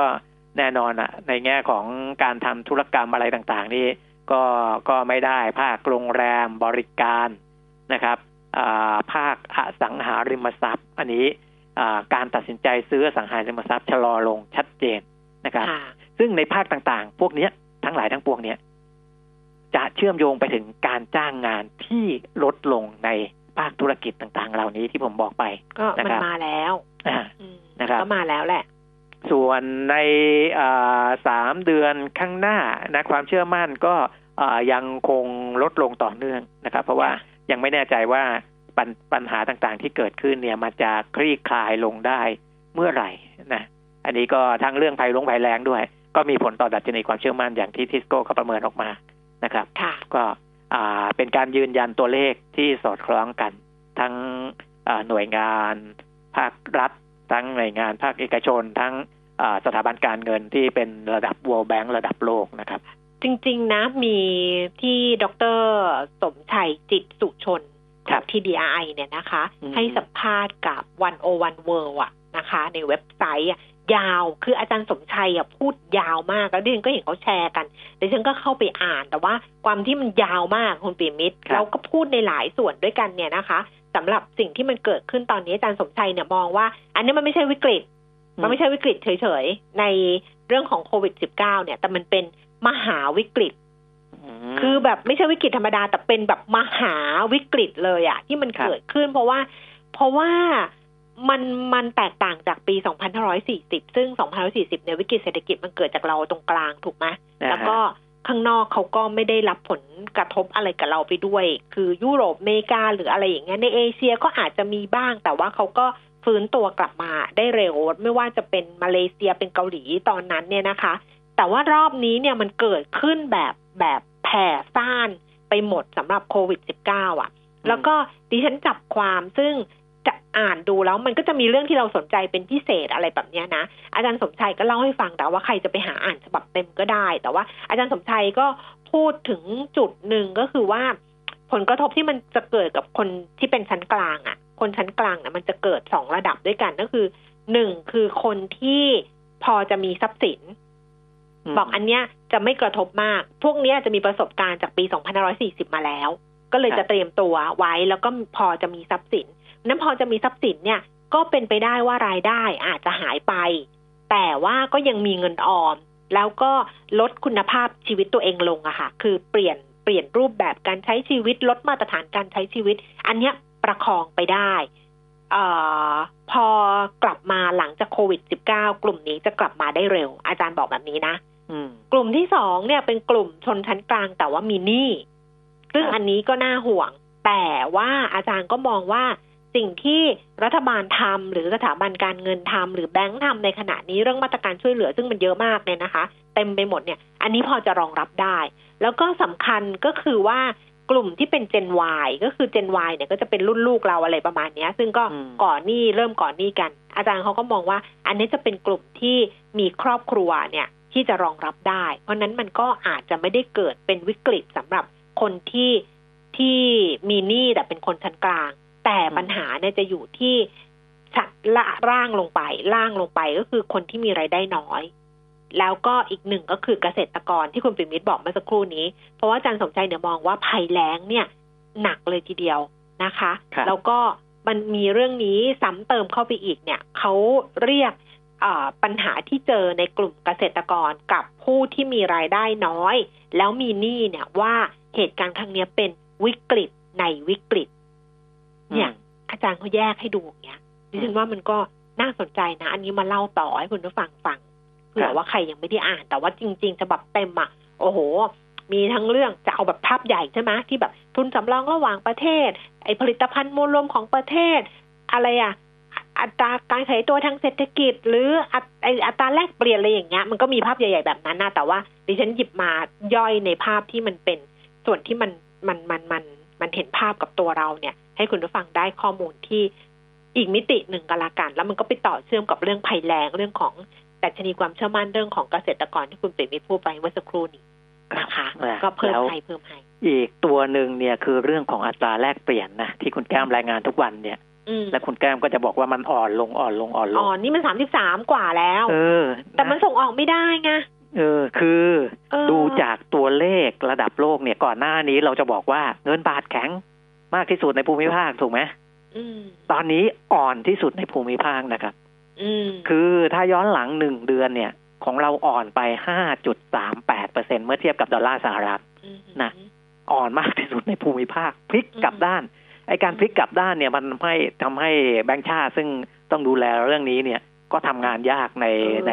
แน่นอนอะในแง่ของการทำธุรกรรมอะไรต่างๆ นี่ก็ก็ไม่ได้ภาคโรงแรมบริการนะครับอ่าภาคอสังหาริมทรัพย์ อันนี้ การตัดสินใจซื้ออสังหาริมทรัพย์ชะลอลงชัดเจนนะครับค่ะซึ่งในภาคต่างๆ พวกเนี้ยทั้งหลายทั้งปวงเนี้ยจะเชื่อมโยงไปถึงการจ้างงานที่ลดลงในภาคธุรกิจต่างๆ เหล่านี้ที่ผมบอกไป ก็มันนะครับมาแล้วอ่าอืมนะครับก็มาแล้วแหละ ส่วนในอ่าสามเดือนข้างหน้านะความเชื่อมั่นก็อ่ายังคงลดลงต่อเนื่องนะครับ เพราะว่าค่ะยังไม่แน่ใจว่า ปัญปัญหาต่างๆที่เกิดขึ้นเนี่ยมันจะคลี่คลายลงได้เมื่อไหร่นะอันนี้ก็ทั้งเรื่องภัยลงภัยแรงด้วย ก็มีผลต่อดัชนีความเชื่อมั่นอย่างที่ทิสโก้เขาประเมินออกมานะครับค่ะก็อ่าเป็นการยืนยันตัวเลขที่สอดคล้องกัน ทั้งอ่าหน่วยงานภาครัฐ ทั้งหน่วยงานภาคเอกชน ทั้งอ่าสถาบันการเงินที่เป็นระดับ World Bank ระดับโลกนะครับ จริง ๆ นะมีที่ดรสมชัยจิตสุชน ขครัองบ TDI เนี่ยนะคะอืมให้สัมภาษณ์กับ 1 0 1 World อะนะคะ ในเว็บไซต์อะยาวคืออาจารย์สมชัยอะพูดยาวมาก แล้วดิฉันก็เห็นเขาแชร์กันดิฉันก็เข้าไปอ่านแต่ว่าความที่มันยาวมากคุณปีมิตรครับเราก็พูดในหลายส่วนด้วยกันเนี่ยนะคะสำหรับสิ่งที่มันเกิดขึ้นตอนนี้อาจารย์สมชัยเนี่ยมองว่า อันนี้มันไม่ใช่วิกฤต มันไม่ใช่วิกฤตเฉยๆ ในเรื่องของโควิด -19 เนี่ย แต่มันเป็นมหาวิกฤตม คือแบบไม่ใช่วิกฤตธรรมดา แต่เป็นแบบมหาวิกฤตเลยอะที่มันครับเกิดขึ้น เพราะว่า เพราะว่ามันมันแตกต่างจากปี 2540 ซึ่ง 2540เนี่ยวิกฤตเศรษฐกิจมันเกิดจากเราตรงกลางถูกไหมนะฮะแล้วก็ข้างนอกเขาก็ไม่ได้รับผลกระทบอะไรกับเราไปด้วย คือยุโรปอเมริกาหรืออะไรอย่างเงี้ยในเอเชียก็อาจจะมีบ้าง แต่ว่าเขาก็ฟื้นตัวกลับมาได้เร็ว ไม่ว่าจะเป็นมาเลเซียเป็นเกาหลีตอนนั้นเนี่ยนะคะ แต่ว่ารอบนี้เนี่ยมันเกิดขึ้นแบบ แบบแผ่ซ่านไปหมดสำหรับโควิด -19 อะ แล้วก็ดิฉันจับความซึ่งจะอ่านดูแล้วมันก็จะมีเรื่องที่เราสนใจเป็นพิเศษอะไรแบบเนี้ยนะ อาจารย์สมชัยก็เล่าให้ฟังแต่ว่าใครจะไปหาอ่านฉบับเต็มก็ได้ แต่ว่าอาจารย์สมชัยก็พูดถึงจุดหนึ่งก็คือว่า ผลกระทบที่มันจะเกิดกับคนที่เป็นชั้นกลางอะ่ะ คนชั้นกลางเนี่ยมันจะเกิดสองระดับด้วยกันก็คือหนึ่งคือคนที่พอจะมีทรัพย์สินม บอกอันเนี้ยจะไม่กระทบมาก พวกเนี้ยจะมีประสบการณ์จากปี 2540 มาแล้ว ก็เลยครับจะเตรียมตัวไว้แล้วก็พอจะมีทรัพย์สิน นั้นพอจะมีทรัพย์สินเนี่ยก็เป็นไปได้ว่ารายได้อาจจะหายไป แต่ว่าก็ยังมีเงินออม แล้วก็ลดคุณภาพชีวิตตัวเองลงอะค่ะ คือเปลี่ยนเปลี่ยนรูปแบบการใช้ชีวิต ลดมาตรฐานการใช้ชีวิต อันเนี้ยประคองไปได้เอ่อพอกลับมาหลังจากโควิด -19 กลุ่มนี้จะกลับมาได้เร็ว อาจารย์บอกแบบนี้นะอืม กลุ่มที่สองเนี่ยเป็นกลุ่มชนชั้นกลางแต่ว่ามีหนี้ซึ่งครับอันนี้ก็น่าห่วง แต่ว่าอาจารย์ก็มองว่าสิ่งที่รัฐบาลทำหรือสถาบันการเงินทำหรือแบงค์ทำในขณะนี้เรื่องมาตรการช่วยเหลือซึ่งมันเยอะมากเนี่ยนะคะ เต็มไปหมดเนี่ย อันนี้พอจะรองรับได้ แล้วก็สำคัญก็คือว่ากลุ่มที่เป็น Gen Y ก็คือ Gen Y เนี่ยก็จะเป็นรุ่นลูกเราอะไรประมาณเนี้ยซึ่งก็อืมก่อนหนี้เริ่มก่อนหนี้กัน อาจารย์เขาก็มองว่า อันนี้จะเป็นกลุ่มที่มีครอบครัวเนี่ย ที่จะรองรับได้ เพราะฉะนั้นมันก็อาจจะไม่ได้เกิดเป็นวิกฤตสำหรับคนที่ที่มีหนี้แต่เป็นคนชั้นกลาง แต่ปัญหาเนี่ยจะอยู่ที่ชั้นละร่างลงไป ล่างลงไปก็คือคนที่มีไรายได้น้อย แล้วก็อีกหนึ่งก็คือเกษตรกรที่คุณปิมิตบอกเมื่อสักครู่นี้ เพราะว่าอาจารย์สมใจเนี่ยมองว่าภัยแล้งเนี่ย หนักเลยทีเดียวนะคะครับแล้วก็มันมีเรื่องนี้ซ้ำเติมเข้าไปอีกเนี่ยเขาเรียกเอ่อ ปัญหาที่เจอในกลุ่มเกษตรกรกับผู้ที่มีรายได้น้อย แล้วมีหนี้เนี่ยว่าเหตุการณ์ครั้งเนี้ยเป็นวิกฤตในวิกฤต เนี่ยอาจารย์เขาแยกให้ดูอย่างเงี้ยดิฉันว่ามันก็น่าสนใจนะ อันนี้มาเล่าต่อให้คุณผู้ฟังฟังเผื่ครัอบว่าใครยังไม่ได้อ่าน แต่ว่าจริง ๆ ฉบับเต็มอะ โอ้โห มีทั้งเรื่องจะเอาแบบภาพใหญ่ใช่ไหมที่แบบทุนสำรองระหว่างประเทศ ไอผลิตภัณฑ์มวลรวมของประเทศ อะไรอะ อัอัตราการขยายตัวทางเศรษฐกิจ หรืออัตไออัตราแลกเปลี่ยนอะไรอย่างเงี้ยมันก็มีภาพใหญ่ๆแบบนั้นนะแต่ว่าดิฉันหยิบมาย่อยในภาพที่มันเป็นส่วนที่มันมันมันมันมันเห็นภาพกับตัวเราเนี่ย ให้คุณผู้ฟังได้ข้อมูลที่อีกมิติหนึ่งก็แล้วกัน แล้วมันก็ไปต่อเชื่อมกับเรื่องภัยแรงเรื่องของแต่ชนีความเชื่อมั่นเรื่องของเกษตรกรที่คุณปิ่มมีพูดไปเมื่อสักครู่นี้นะคะอ่าก็เพิ่มแล้วให้เพิ่มให้อีกตัวหนึ่งเนี่ยคือเรื่องของอัตราแลกเปลี่ยนนะที่คุณแก้มรายงานทุกวันเนี่ยอืม และคุณแก้มก็จะบอกว่ามันอ่อนลงอ่อนลงอ่อนลอ๋งอนี่มันสามสิบสามกว่าแล้ว เออ แต่มันส่งออกไม่ได้ไงเออคือเออดูจากตัวเลขระดับโลกเนี่ยก่อนหน้านี้เราจะบอกว่าเงินบาทแข็งมากที่สุดในภูมิภาคถูกไหมอืมตอนนี้อ่อนที่สุดในภูมิภาคนะครับอืมคือถ้าย้อนหลังหนึ่งเดือนเนี่ย ของเราอ่อนไปห้าจุดสามแปดเปอร์เซ็นเมื่อเทียบกับดอลลาร์สหรัฐมนะอ่อนมากที่สุดในภูมิภาคพลิกกลับอืมด้าน ไอการพลิกกลับด้านเนี่ยมันทำให้ทำให้แบงค์ชาติซึ่งต้องดูแลเรื่องนี้เนี่ยก็ทำงานยากในใน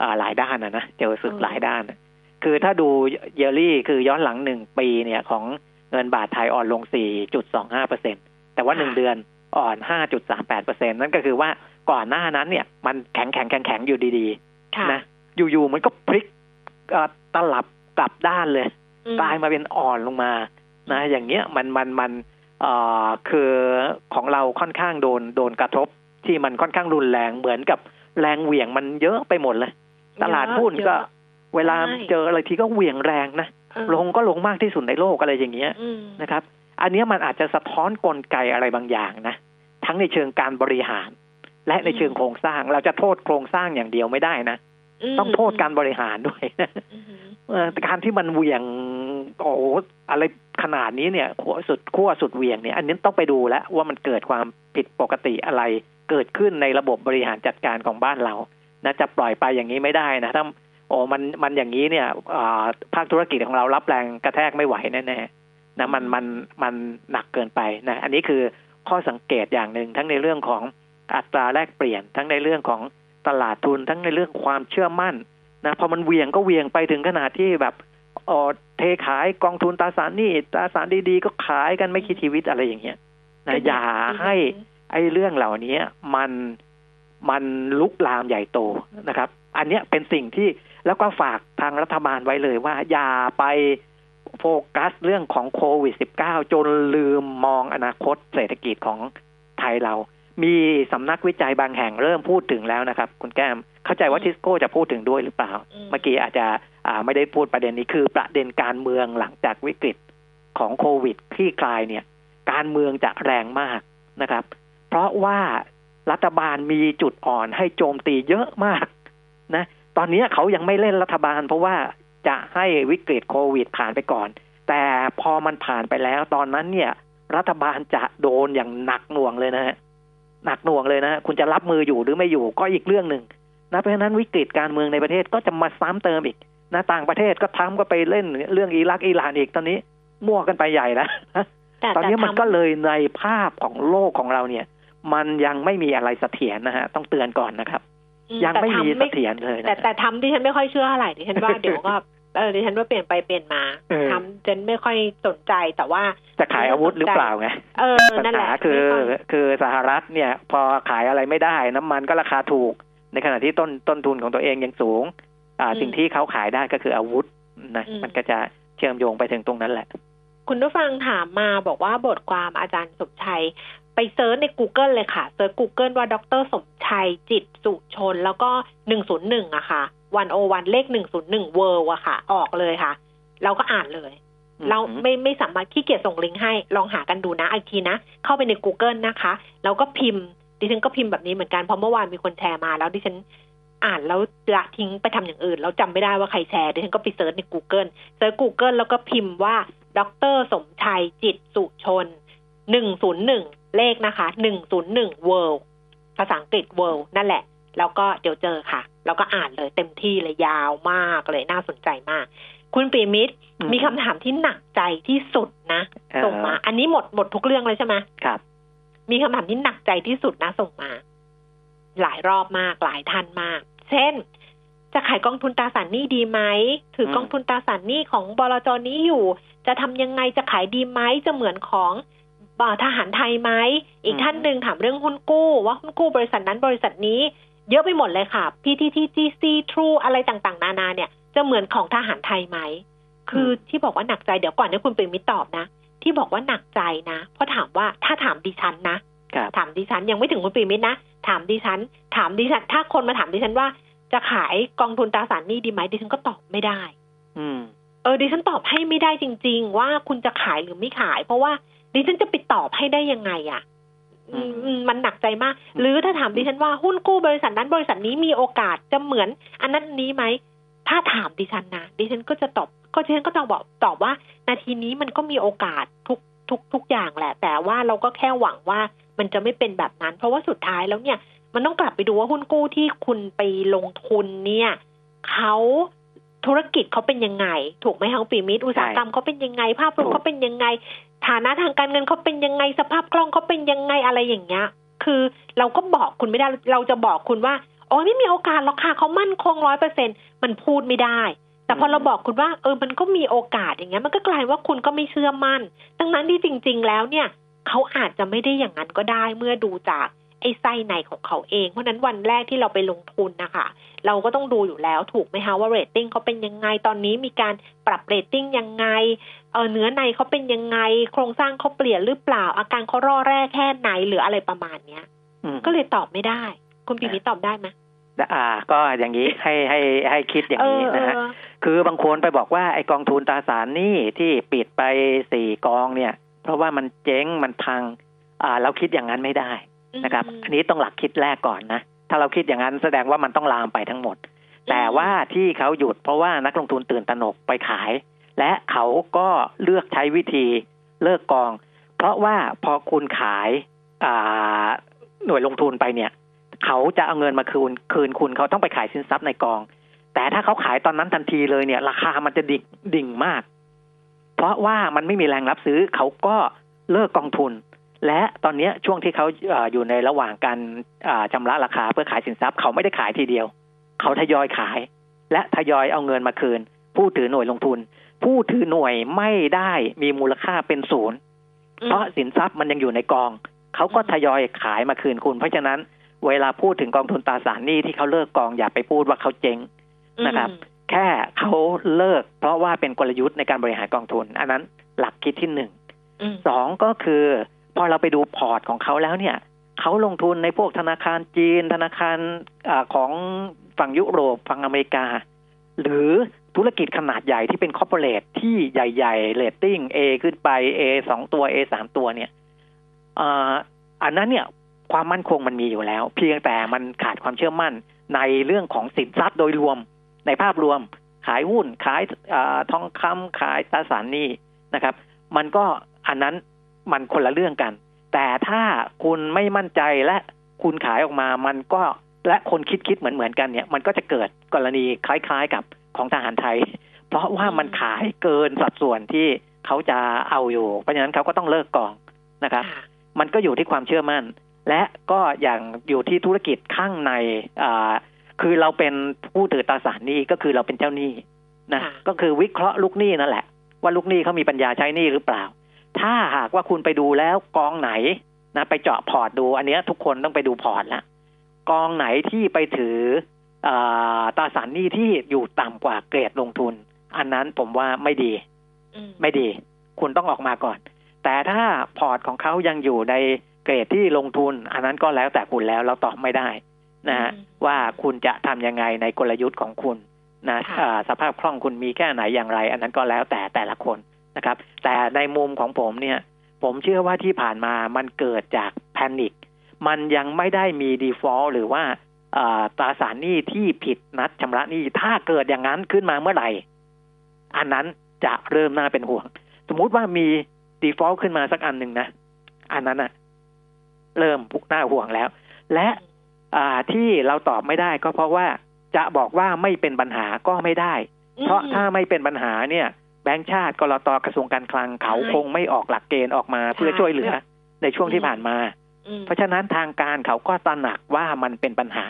อ่าหลายด้านนะนะเจอสึกหลายด้านนะคือถ้าดูเยลลี่คือย้อนหลังหนึ่งปีเนี่ยของเงินบาทไทยอ่อนลง 4.25เปอร์เซ็นแต่ว่าหนึ่งเดือนอ่อน 5.38เปอร์เซ็นนั่นก็คือว่าก่อนหน้านั้นเนี่ย มันแข็งแข็งแข็งแข็งอยู่ดีค่ะๆนะอยู่ๆมันก็พลิกเอ่อตลับกลับด้านเลยอืมกลายมาเป็นอ่อนลงมานะ อย่างเงี้ยมันมันมันเอ่อ คือของเราค่อนข้างโดนโดนกระทบที่มันค่อนข้างรุนแรงเหมือนกับแรงเหวี่ยงมันเยอะไปหมดเลย ตลาดหุ้นก็เยอะเวลาใช่เจออะไรทีก็เหวี่ยงแรงนะเออลงก็ลงมากที่สุดในโลกอะไรอย่างเงี้ยอืมนะครับ อันเนี้ยมันอาจจะสะท้อนกลไกอะไรบางอย่างนะทั้งในเชิงการบริหาร และในเชิงโครงสร้างเราจะโทษโครงสร้างอย่างเดียวไม่ได้นะมต้องโทษการบริหารด้วยอืมเอ่อการที่มันเหวี่ยงโอ้โหอะไร ขนาดนี้เนี่ยขั้วสุดขั้วสุดเวียงเนี่ยอันนี้ต้องไปดูแล้วว่ามันเกิดความผิดปกติอะไร เกิดขึ้นในระบบบริหารจัดการของบ้านเรานะจะปล่อยไปอย่างนี้ไม่ได้นะถ้าโอ้มันมันอย่างนี้เนี่ยอ่าภาคธุรกิจของเรารับแรงกระแทกไม่ไหวแน่ๆนะมันมันมันหนักเกินไปนะอันนี้คือข้อสังเกตอย่างหนึ่งทั้งในเรื่องของอัตราแลกเปลี่ยน ทั้งในเรื่องของตลาดทุนทั้งในเรื่องความเชื่อมั่นนะพอมันเวียงก็เวียงไปถึงขนาดที่แบบ เออเทขายกองทุนตราสารหนี้ตราสารดีๆ ก็ขายกันไม่คิดชีวิตอะไรอย่างเงี้ยนะอย่าให้ไอ้เรื่องเหล่านี้มันมันลุกลามใหญ่โตนะครับ อันเนี้ยเป็นสิ่งที่แล้วก็ฝากทางรัฐบาลไว้เลยว่า อย่าไปโฟกัสเรื่องของโควิด -19 จนลืมมองอนาคตเศรษฐกิจของไทยเรา มีสำนักวิจัยบางแห่งเริ่มพูดถึงแล้วนะครับ คุณแก้ม เข้าใจว่าทิสโก้จะพูดถึงด้วยหรือเปล่าอืมเมื่อกี้อาจจะอ่าไม่ได้พูดประเด็นนี้คือประเด็นการเมืองหลังจากวิกฤตของโควิดคลี่คลายเนี่ย การเมืองจะแรงมากนะครับ เพราะว่ารัฐบาลมีจุดอ่อนให้โจมตีเยอะมากนะตอนนี้เขายังไม่เล่นรัฐบาล เพราะว่าจะให้วิกฤตโควิดผ่านไปก่อน แต่พอมันผ่านไปแล้ว ตอนนั้นเนี่ย รัฐบาลจะโดนอย่างหนักหน่วงเลยนะฮะหนักหน่วงเลยนะฮะคุณจะรับมืออยู่หรือไม่อยู่ก็อีกเรื่องหนึ่ง นะเพราะฉะนั้นวิกฤตการเมืองในประเทศก็จะมาซ้ำเติมอีกนะต่างประเทศก็ทำก็ไปเล่นเรื่องอิรักอิหร่านอีกตอนนี้มั่วกันไปใหญ่แล้วแต่ตอนนี้มันแต่ทำก็เลยในภาพของโลกของเราเนี่ย มันยังไม่มีอะไรเสถียรนะฮะ ต้องเตือนก่อนนะครับอืยังไม่มีแต่เสทำถียรเลยแต่นะแต่ทำที่ฉันไม่ค่อยเชื่อเท่าไหร่ดิฉันว่าเดี๋ยวก็เออดิฉันว่าเปลี่ยนไปเปลี่ยนมาเออทำฉันไม่ค่อยสนใจแต่ว่าจะขายอาวุธหรือเปล่าไงเออปัญนั่นแหหาละคือไม่ยคือสหรัฐเนี่ย พอขายอะไรไม่ได้น้ำมันก็ราคาถูก ในขณะที่ต้นต้นทุนของตัวเองยังสูง อ่าสิ่งที่เขาขายได้ก็คืออาวุธนะมันก็จะเชื่อมโยงไปถึงตรงนั้นแหละ คุณผู้ฟังถามมาบอกว่าบทความอาจารย์สมชัย ไป search ใน Google เลยค่ะเซิร์ช Google ว่าดรสมชัยจิตสุชน แล้วก็หนึ่งศูนย์หนึ่งอะค่ะ one o one เลขหนึ่งศูนย์หนึ่ง world อะค่ะ ออกเลยค่ะ เราก็อ่านเลยอืมเราไม่ไม่สามารถขี้เกียจส่งลิงก์ให้ ลองหากันดูนะอีกทีนะ เข้าไปใน Google นะคะ แล้วก็พิมพ์ ดิฉันก็พิมพ์แบบนี้เหมือนกันเพราะเมื่อวานมีคนแชร์มาแล้วดิฉันอ่านแล้วละทิ้งไปทำอย่างอื่น แล้วจำไม่ได้ว่าใครแชร์ดิฉันก็ไป search ใน Google search Google แล้วก็พิมพ์ว่าดรสมชัยจิตสุชนหนึ่งศูนย์หนึ่งเลขนะคะหนึ่งศูนย์หนึ่ง world ภาษาอังกฤษ world นั่นแหละ แล้วก็เดี๋ยวเจอค่ะ แล้วก็อ่านเลยเต็มที่เลยยาวมากเลยน่าสนใจมาก คุณปีมิตรอืมมีคำถามที่หนักใจที่สุดนะเอ่อส่งมา อันนี้หมดหมดทุกเรื่องเลยใช่ไหมครับ มีคำถามที่หนักใจที่สุดนะส่งมา หลายรอบมากหลายท่านมาก เช่น จะขายกองทุนตราสารหนี้ดีไหมถือกองทุนตราสารหนี้ของบลจนี้อยู่ จะทำยังไงจะขายดีไหมจะเหมือนของเอ่อทหารไทยไหมอีกท่านหนึ่งถามเรื่องหุ้นกู้ ว่าหุ้นกู้บริษัทนั้นบริษัทนี้ เยอะไปหมดเลยค่ะ PTTGC True อะไรต่างๆ นานาเนี่ย จะเหมือนของทหารไทยไหมคือที่บอกว่าหนักใจเดี๋ยวก่อนให้คุณเป็นมิตรตอบนะ ที่บอกว่าหนักใจนะ เพราะถามว่าถ้าถามดิฉันนะครับถามดิฉันยังไม่ถึงคุณปีมิตรนะ ถามดิฉัน ถามดิฉัน ถ้าคนมาถามดิฉันว่า จะขายกองทุนตราสารหนี้ดีไหมดิฉันก็ตอบไม่ได้ อืม เออดิฉันตอบให้ไม่ได้จริง ๆ ว่าคุณจะขายหรือไม่ขาย เพราะว่าดิฉันจะไปตอบให้ได้ยังไงอะ่ะอืมอืมมันหนักใจมาก หรือถ้าถามดิฉันว่าหุ้นกู้บริษัทนั้นบริษัทนี้มีโอกาสจะเหมือน อันนั้นอันนี้ไหม ถ้าถามดิฉันนะดิฉันก็จะตอบ ก็ดิฉันก็ต้องบอกตอบว่า นาทีนี้มันก็มีโอกาสทุกทุกทุกอย่างแหละ แต่ว่าเราก็แค่หวังว่ามันจะไม่เป็นแบบนั้น เพราะว่าสุดท้ายแล้วเนี่ย มันต้องกลับไปดูว่าหุ้นกู้ที่คุณไปลงทุนเนี่ยเขาธุรกิจเขาเป็นยังไง ถูกไหมคะปีมิตรอุตสาหกรรมเขาเป็นยังไง ภาพรวมเขาเป็นยังไง ฐานะทางการเงินเขาเป็นยังไงสภาพคล่องเขาเป็นยังไงอะไรอย่างเงี้ย คือเราก็บอกคุณไม่ได้เราจะบอกคุณว่า โอ้ยไม่มีโอกาสหรอกค่ะเขามั่นคงร้อยเปอร์เซ็นมันพูดไม่ได้ แต่พอเราบอกคุณว่าเออมันก็มีโอกาสอย่างเงี้ย มันก็กลายว่าคุณก็ไม่เชื่อมั่น ดังนั้นที่จริง ๆ แล้วเนี่ยเขาอาจจะไม่ได้อย่างนั้นก็ได้เมื่อดูจากไอ้ไส้ในของเขาเอง เพราะนั้นวันแรกที่เราไปลงทุนนะคะ เราก็ต้องดูอยู่แล้วถูกไหมคะว่าเรตติ้งเขาเป็นยังไงตอนนี้มีการปรับเรตติ้งยังไงเออเนื้อในเขาเป็นยังไง โครงสร้างเขาเปลี่ยนหรือเปล่า อาการเขาร่อแร่แค่ไหนหรืออะไรประมาณเนี้ยอืมก็เลยตอบไม่ได้ คุณปีมิตรตอบได้ไหมอ่า ก็อย่างนี้ให้ให้ให้คิดอย่างนี้นะฮะเออคือบางคนไปบอกว่าไอกองทุนตราสารหนี้ที่ปิดไปสี่กองเนี่ย เพราะว่ามันเจ๊งมันพัง อ่า เราคิดอย่างนั้นไม่ได้เออนะครับมอันนี้ต้องหลักคิดแรกก่อนนะถ้าเราคิดอย่างนั้นแสดงว่ามันต้องลามไปทั้งหมด แต่ว่าที่เขาหยุดเพราะว่านักลงทุนตื่นตระหนกไปขาย และเขาก็เลือกใช้วิธีเลิกกอง เพราะว่าพอคุณขายอ่าหน่วยลงทุนไปเนี่ย เขาจะเอาเงินมาคืนคืนคุณเขาต้องไปขายสินทรัพย์ในกอง แต่ถ้าเขาขายตอนนั้นทันทีเลยเนี่ย ราคามันจะดิ่งดิ่งมาก เพราะว่ามันไม่มีแรงรับซื้อเขาก็เลิกกองทุน และตอนนี้ช่วงที่เขาอยู่ในระหว่างการชำระราคาเพื่อขายสินทรัพย์เขาไม่ได้ขายทีเดียว เขาทยอยขาย และทยอยเอาเงินมาคืน ผู้ถือหน่วยลงทุน ผู้ถือหน่วยไม่ได้มีมูลค่าเป็นศูนย์เพราะสินทรัพย์มันยังอยู่ในกอง เขาก็ทยอยขายมาคืนคุณ เพราะฉะนั้น เวลาพูดถึงกองทุนตราสารหนี้ที่เขาเลิกกองอย่าไปพูดว่าเขาเจ๊งนะครับ แค่เขาเลิก เพราะว่าเป็นกลยุทธ์ในการบริหารกองทุน อันนั้นหลักคิดที่หนึ่งอืมสองก็คือ พอเราไปดูพอร์ตของเขาแล้วเนี่ยเขาลงทุนในพวกธนาคารจีน ธนาคารอาของฝั่งยุโรปฝั่งอเมริกา หรือธุรกิจขนาดใหญ่ที่เป็น corporate ที่ใหญ่ๆเรตติ้ง A ขึ้นไป A สองตัว A สามตัวเนี่ยอ่าอันนั้นเนี่ย ความมั่นคงมันมีอยู่แล้ว เพียงแต่มันขาดความเชื่อมั่นในเรื่องของสินทรัพย์โดยรวมในภาพรวม ขายหุ้นขายอาทองคำขายตราสารหนี้นะครับ มันก็อันนั้นมันคนละเรื่องกัน แต่ถ้าคุณไม่มั่นใจและคุณขายออกมามันก็และคนคิดคิดเหมือนเหมือนๆกันเนี่ย มันก็จะเกิดกรณีคล้ายๆกับของทหารไทย เพราะว่ามันขายเกินสัดส่วนที่เขาจะเอาอยู่ เพราะฉะนั้นเขาก็ต้องเลิกกองนะครับค่ะมันก็อยู่ที่ความเชื่อมั่น และก็อย่างอยู่ที่ธุรกิจข้างในอ่าคือเราเป็นผู้ถือตราสารหนี้ก็คือเราเป็นเจ้าหนี้นะค่ะก็คือวิเคราะห์ลูกหนี้นั่นแหละ ว่าลูกหนี้เขามีปัญญาใช้หนี้หรือเปล่า ถ้าหากว่าคุณไปดูแล้วกองไหนนะไปเจาะพอร์ตดู อันเนี้ยทุกคนต้องไปดูพอร์ตละกองไหนที่ไปถืออาตราสารหนี้ที่อยู่ต่ำกว่าเกรดลงทุน อันนั้นผมว่าไม่ดีอืมไม่ดี คุณต้องออกมาก่อน แต่ถ้าพอร์ตของเขายังอยู่ใน เกรดที่ลงทุน อันนั้นก็แล้วแต่คุณแล้วเราตอบไม่ได้นะฮะอืมว่าคุณจะทำยังไงในกลยุทธ์ของคุณนะค่ะอ่าสภาพคล่องคุณมีแค่ไหนอย่างไร อันนั้นก็แล้วแต่แต่ละคนนะครับ แต่ในมุมของผมเนี่ย ผมเชื่อว่าที่ผ่านมามันเกิดจากแพนิคมันยังไม่ได้มี default หรือว่าอ่าตราสารหนี้ที่ผิดนัดชำระหนี้ถ้าเกิดอย่างนั้นขึ้นมาเมื่อไหร่ อันนั้นจะเริ่มน่าเป็นห่วง สมมุติว่ามี default ขึ้นมาสักอันหนึ่งนะ อันนั้นอะ เริ่มน่าห่วงแล้ว และอ่าที่เราตอบไม่ได้ก็เพราะว่าจะบอกว่าไม่เป็นปัญหาก็ไม่ได้ เพราะถ้าไม่เป็นปัญหาเนี่ย แบงก์ชาติกรตกระทรวงการคลังเขาใช่คงไม่ออกหลักเกณฑ์ออกมาเพื่อใช่ช่วยเหลือในช่วงที่ผ่านมาอืมเพราะฉะนั้นทางการเขาก็ตระหนักว่ามันเป็นปัญหา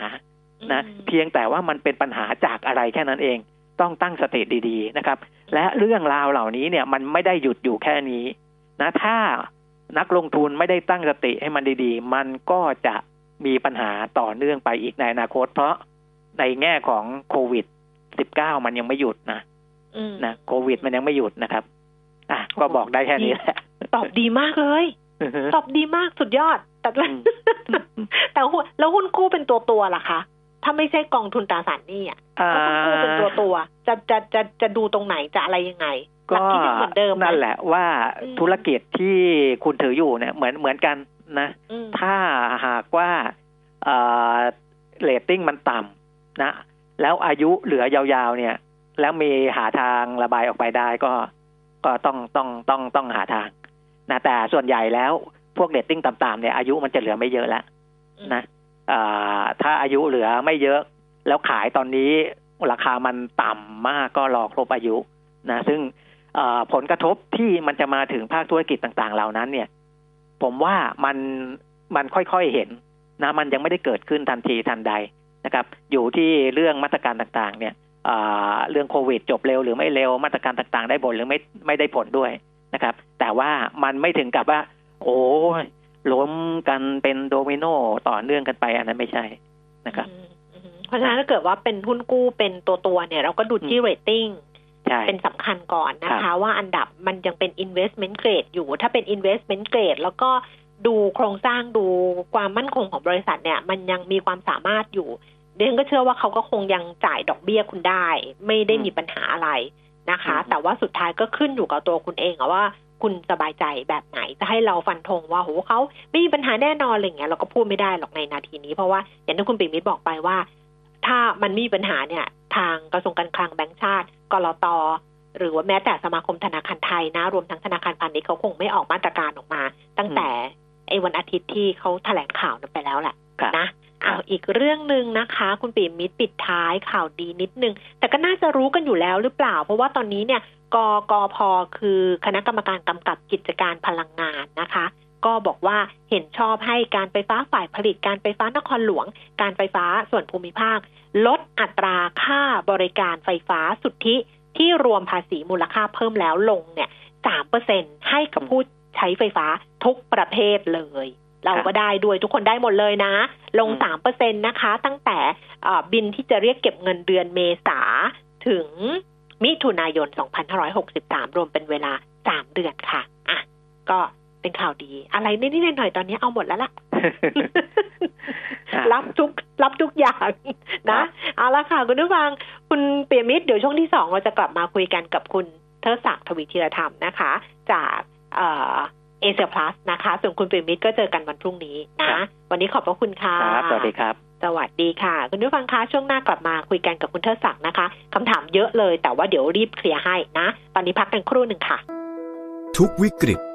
นะอืมเพียงแต่ว่ามันเป็นปัญหาจากอะไรแค่นั้นเอง ต้องตั้งสติดีๆนะครับ และเรื่องราวเหล่านี้เนี่ยมันไม่ได้หยุดอยู่แค่นี้นะถ้า นักลงทุนไม่ได้ตั้งสติให้มันดีๆ มันก็จะมีปัญหาต่อเนื่องไปอีกในอนาคต เพราะในแง่ของโควิด19มันยังไม่หยุดนะอืมนะโควิดมันยังไม่หยุดนะครับ อะก็บอกได้แค่นี้แหละตอบดีมากเลยตอบดีมากสุดยอด แต่ละอืมแต่หุ้นแล้วหุ้นกู้เป็นตัวตัวๆล่ะคะถ้าไม่ใช่กองทุนตราสารหนี้อะอ่าถ้าหุ้นกู้เป็นตัวตัวๆจะจะจะจะดูตรงไหนจะอะไรยังไงหลั ก็คิดยังเหมือนเดิมไมนั่นแหละว่าอืมธุรกิจที่คุณถืออยู่เนี่ยเหมือนเหมือนกันนะอืมถ้าหากว่าเอ่อเรตติ้งมันต่ำนะ แล้วอายุเหลือยาวๆ เนี่ย แล้วมีหาทางระบายออกไปได้ก็ก็ต้องต้องต้องต้องหาทางนะแต่ส่วนใหญ่แล้วพวกเรตติ้งต่ำๆเนี่ยอายุมันจะเหลือไม่เยอะแล้วนะอ่าถ้าอายุเหลือไม่เยอะ แล้วขายตอนนี้ราคามันต่ำมากก็รอครบอายุนะซึ่ง ผลกระทบที่มันจะมาถึงภาคธุรกิจต่างๆ เหล่านั้น เนี่ย ผมว่ามันมันค่อยๆเห็นนะมันยังไม่ได้เกิดขึ้นทันทีทันใดนะครับ อยู่ที่เรื่องมาตรการต่างๆ เนี่ยเรื่องโควิดจบเร็วหรือไม่เร็วมาตรการต่างๆ ได้ผลหรือไม่ไม่ได้ผลด้วยนะครับ แต่ว่ามันไม่ถึงกับว่า โอ้ล้มกันเป็นโดมิโนต่อเนื่องกันไป อันนั้นไม่ใช่นะครับ เพราะฉะนั้นถ้าเกิดว่าเป็นหุ้นกู้เป็นตัวตัวเนี่ย เราก็ดูที่เรตติ้ง เป็นสำคัญก่อนนะคะ ว่าอันดับมันยังเป็น investment grade อยู่ ถ้าเป็น investment grade แล้วก็ดูโครงสร้างดูความมั่นคงของบริษัทเนี่ย มันยังมีความสามารถอยู่เดนก็เชื่อว่าเขาก็คงยังจ่ายดอกเบี้ยคุณได้ ไม่ได้มีปัญหาอะไรนะคะ แต่ว่าสุดท้ายก็ขึ้นอยู่กับตัวคุณเองว่าคุณสบายใจแบบไหนจะให้เราฟันธงว่าโหเขาไม่มีปัญหาแน่นอนอะไรเงี้ยเราก็พูดไม่ได้หรอกในนาทีนี้เพราะว่าอย่างที่คุณปิ่มมิตรบอกไปว่า ถ้ามันมีปัญหาเนี่ย ทางกระทรวงการคลังแบงก์ชาติกรตหรือว่าแม้แต่สมาคมธนาคารไทยนะ รวมทั้งธนาคารพาณิชย์เขาคงไม่ออกมาตรการออกมา ตั้งแต่ไอ้วันอาทิตย์ที่เขาแถลงข่าวนั้นไปแล้วแหละนะเอาอีกเรื่องหนึ่งนะคะ คุณปิ่มมิตรปิดท้ายข่าวดีนิดนึง แต่ก็น่าจะรู้กันอยู่แล้วหรือเปล่า เพราะว่าตอนนี้เนี่ยกกพคือคณะกรรมการกำกับกิจการพลังงานนะคะ ก็บอกว่าเห็นชอบให้การไฟฟ้าฝ่ายผลิตการไฟฟ้านครหลวง การไฟฟ้าส่วนภูมิภาค ลดอัตราค่าบริการไฟฟ้าสุทธิที่รวมภาษีมูลค่าเพิ่มแล้วลงเนี่ยสามเปอร์เซ็นให้กับผู้ใช้ไฟฟ้าทุกประเภทเลย เราก็ได้ด้วยทุกคนได้หมดเลยนะ ลงสามเปอร์เซ็นนะคะ ตั้งแต่บินที่จะเรียกเก็บเงินเดือนเมษาถึงมิถุนายน 2563 รวมเป็นเวลาสามเดือนค่ะ อะ ก็ เป็นข่าวดี อะไรนิดๆหน่อยๆตอนนี้เอาหมดแล้วล่ะ รับทุกรับทุกอย่างนะเอาละค่ะ คุณผู้ฟัง คุณเปียมิตรเดี๋ยวช่วงที่สองเราจะกลับมาคุยกันกับคุณเทอศักดิ์ทวีธีรธรรมนะคะ จากเอเชียพลัสนะคะ ส่วนคุณเปียมิตรก็เจอกันวันพรุ่งนี้นะวันนี้ขอบพระคุณค่ะสวัสดีครับสวัสดีค่ะ คุณผู้ฟังคะช่วงหน้ากลับมาคุยกันกับคุณเทอศักดิ์นะคะคำถามเยอะเลยแต่ว่าเดี๋ยวรีบเคลียร์ให้นะ ตอนนี้พักกันครู่หนึ่งค่ะ ทุกวิกฤต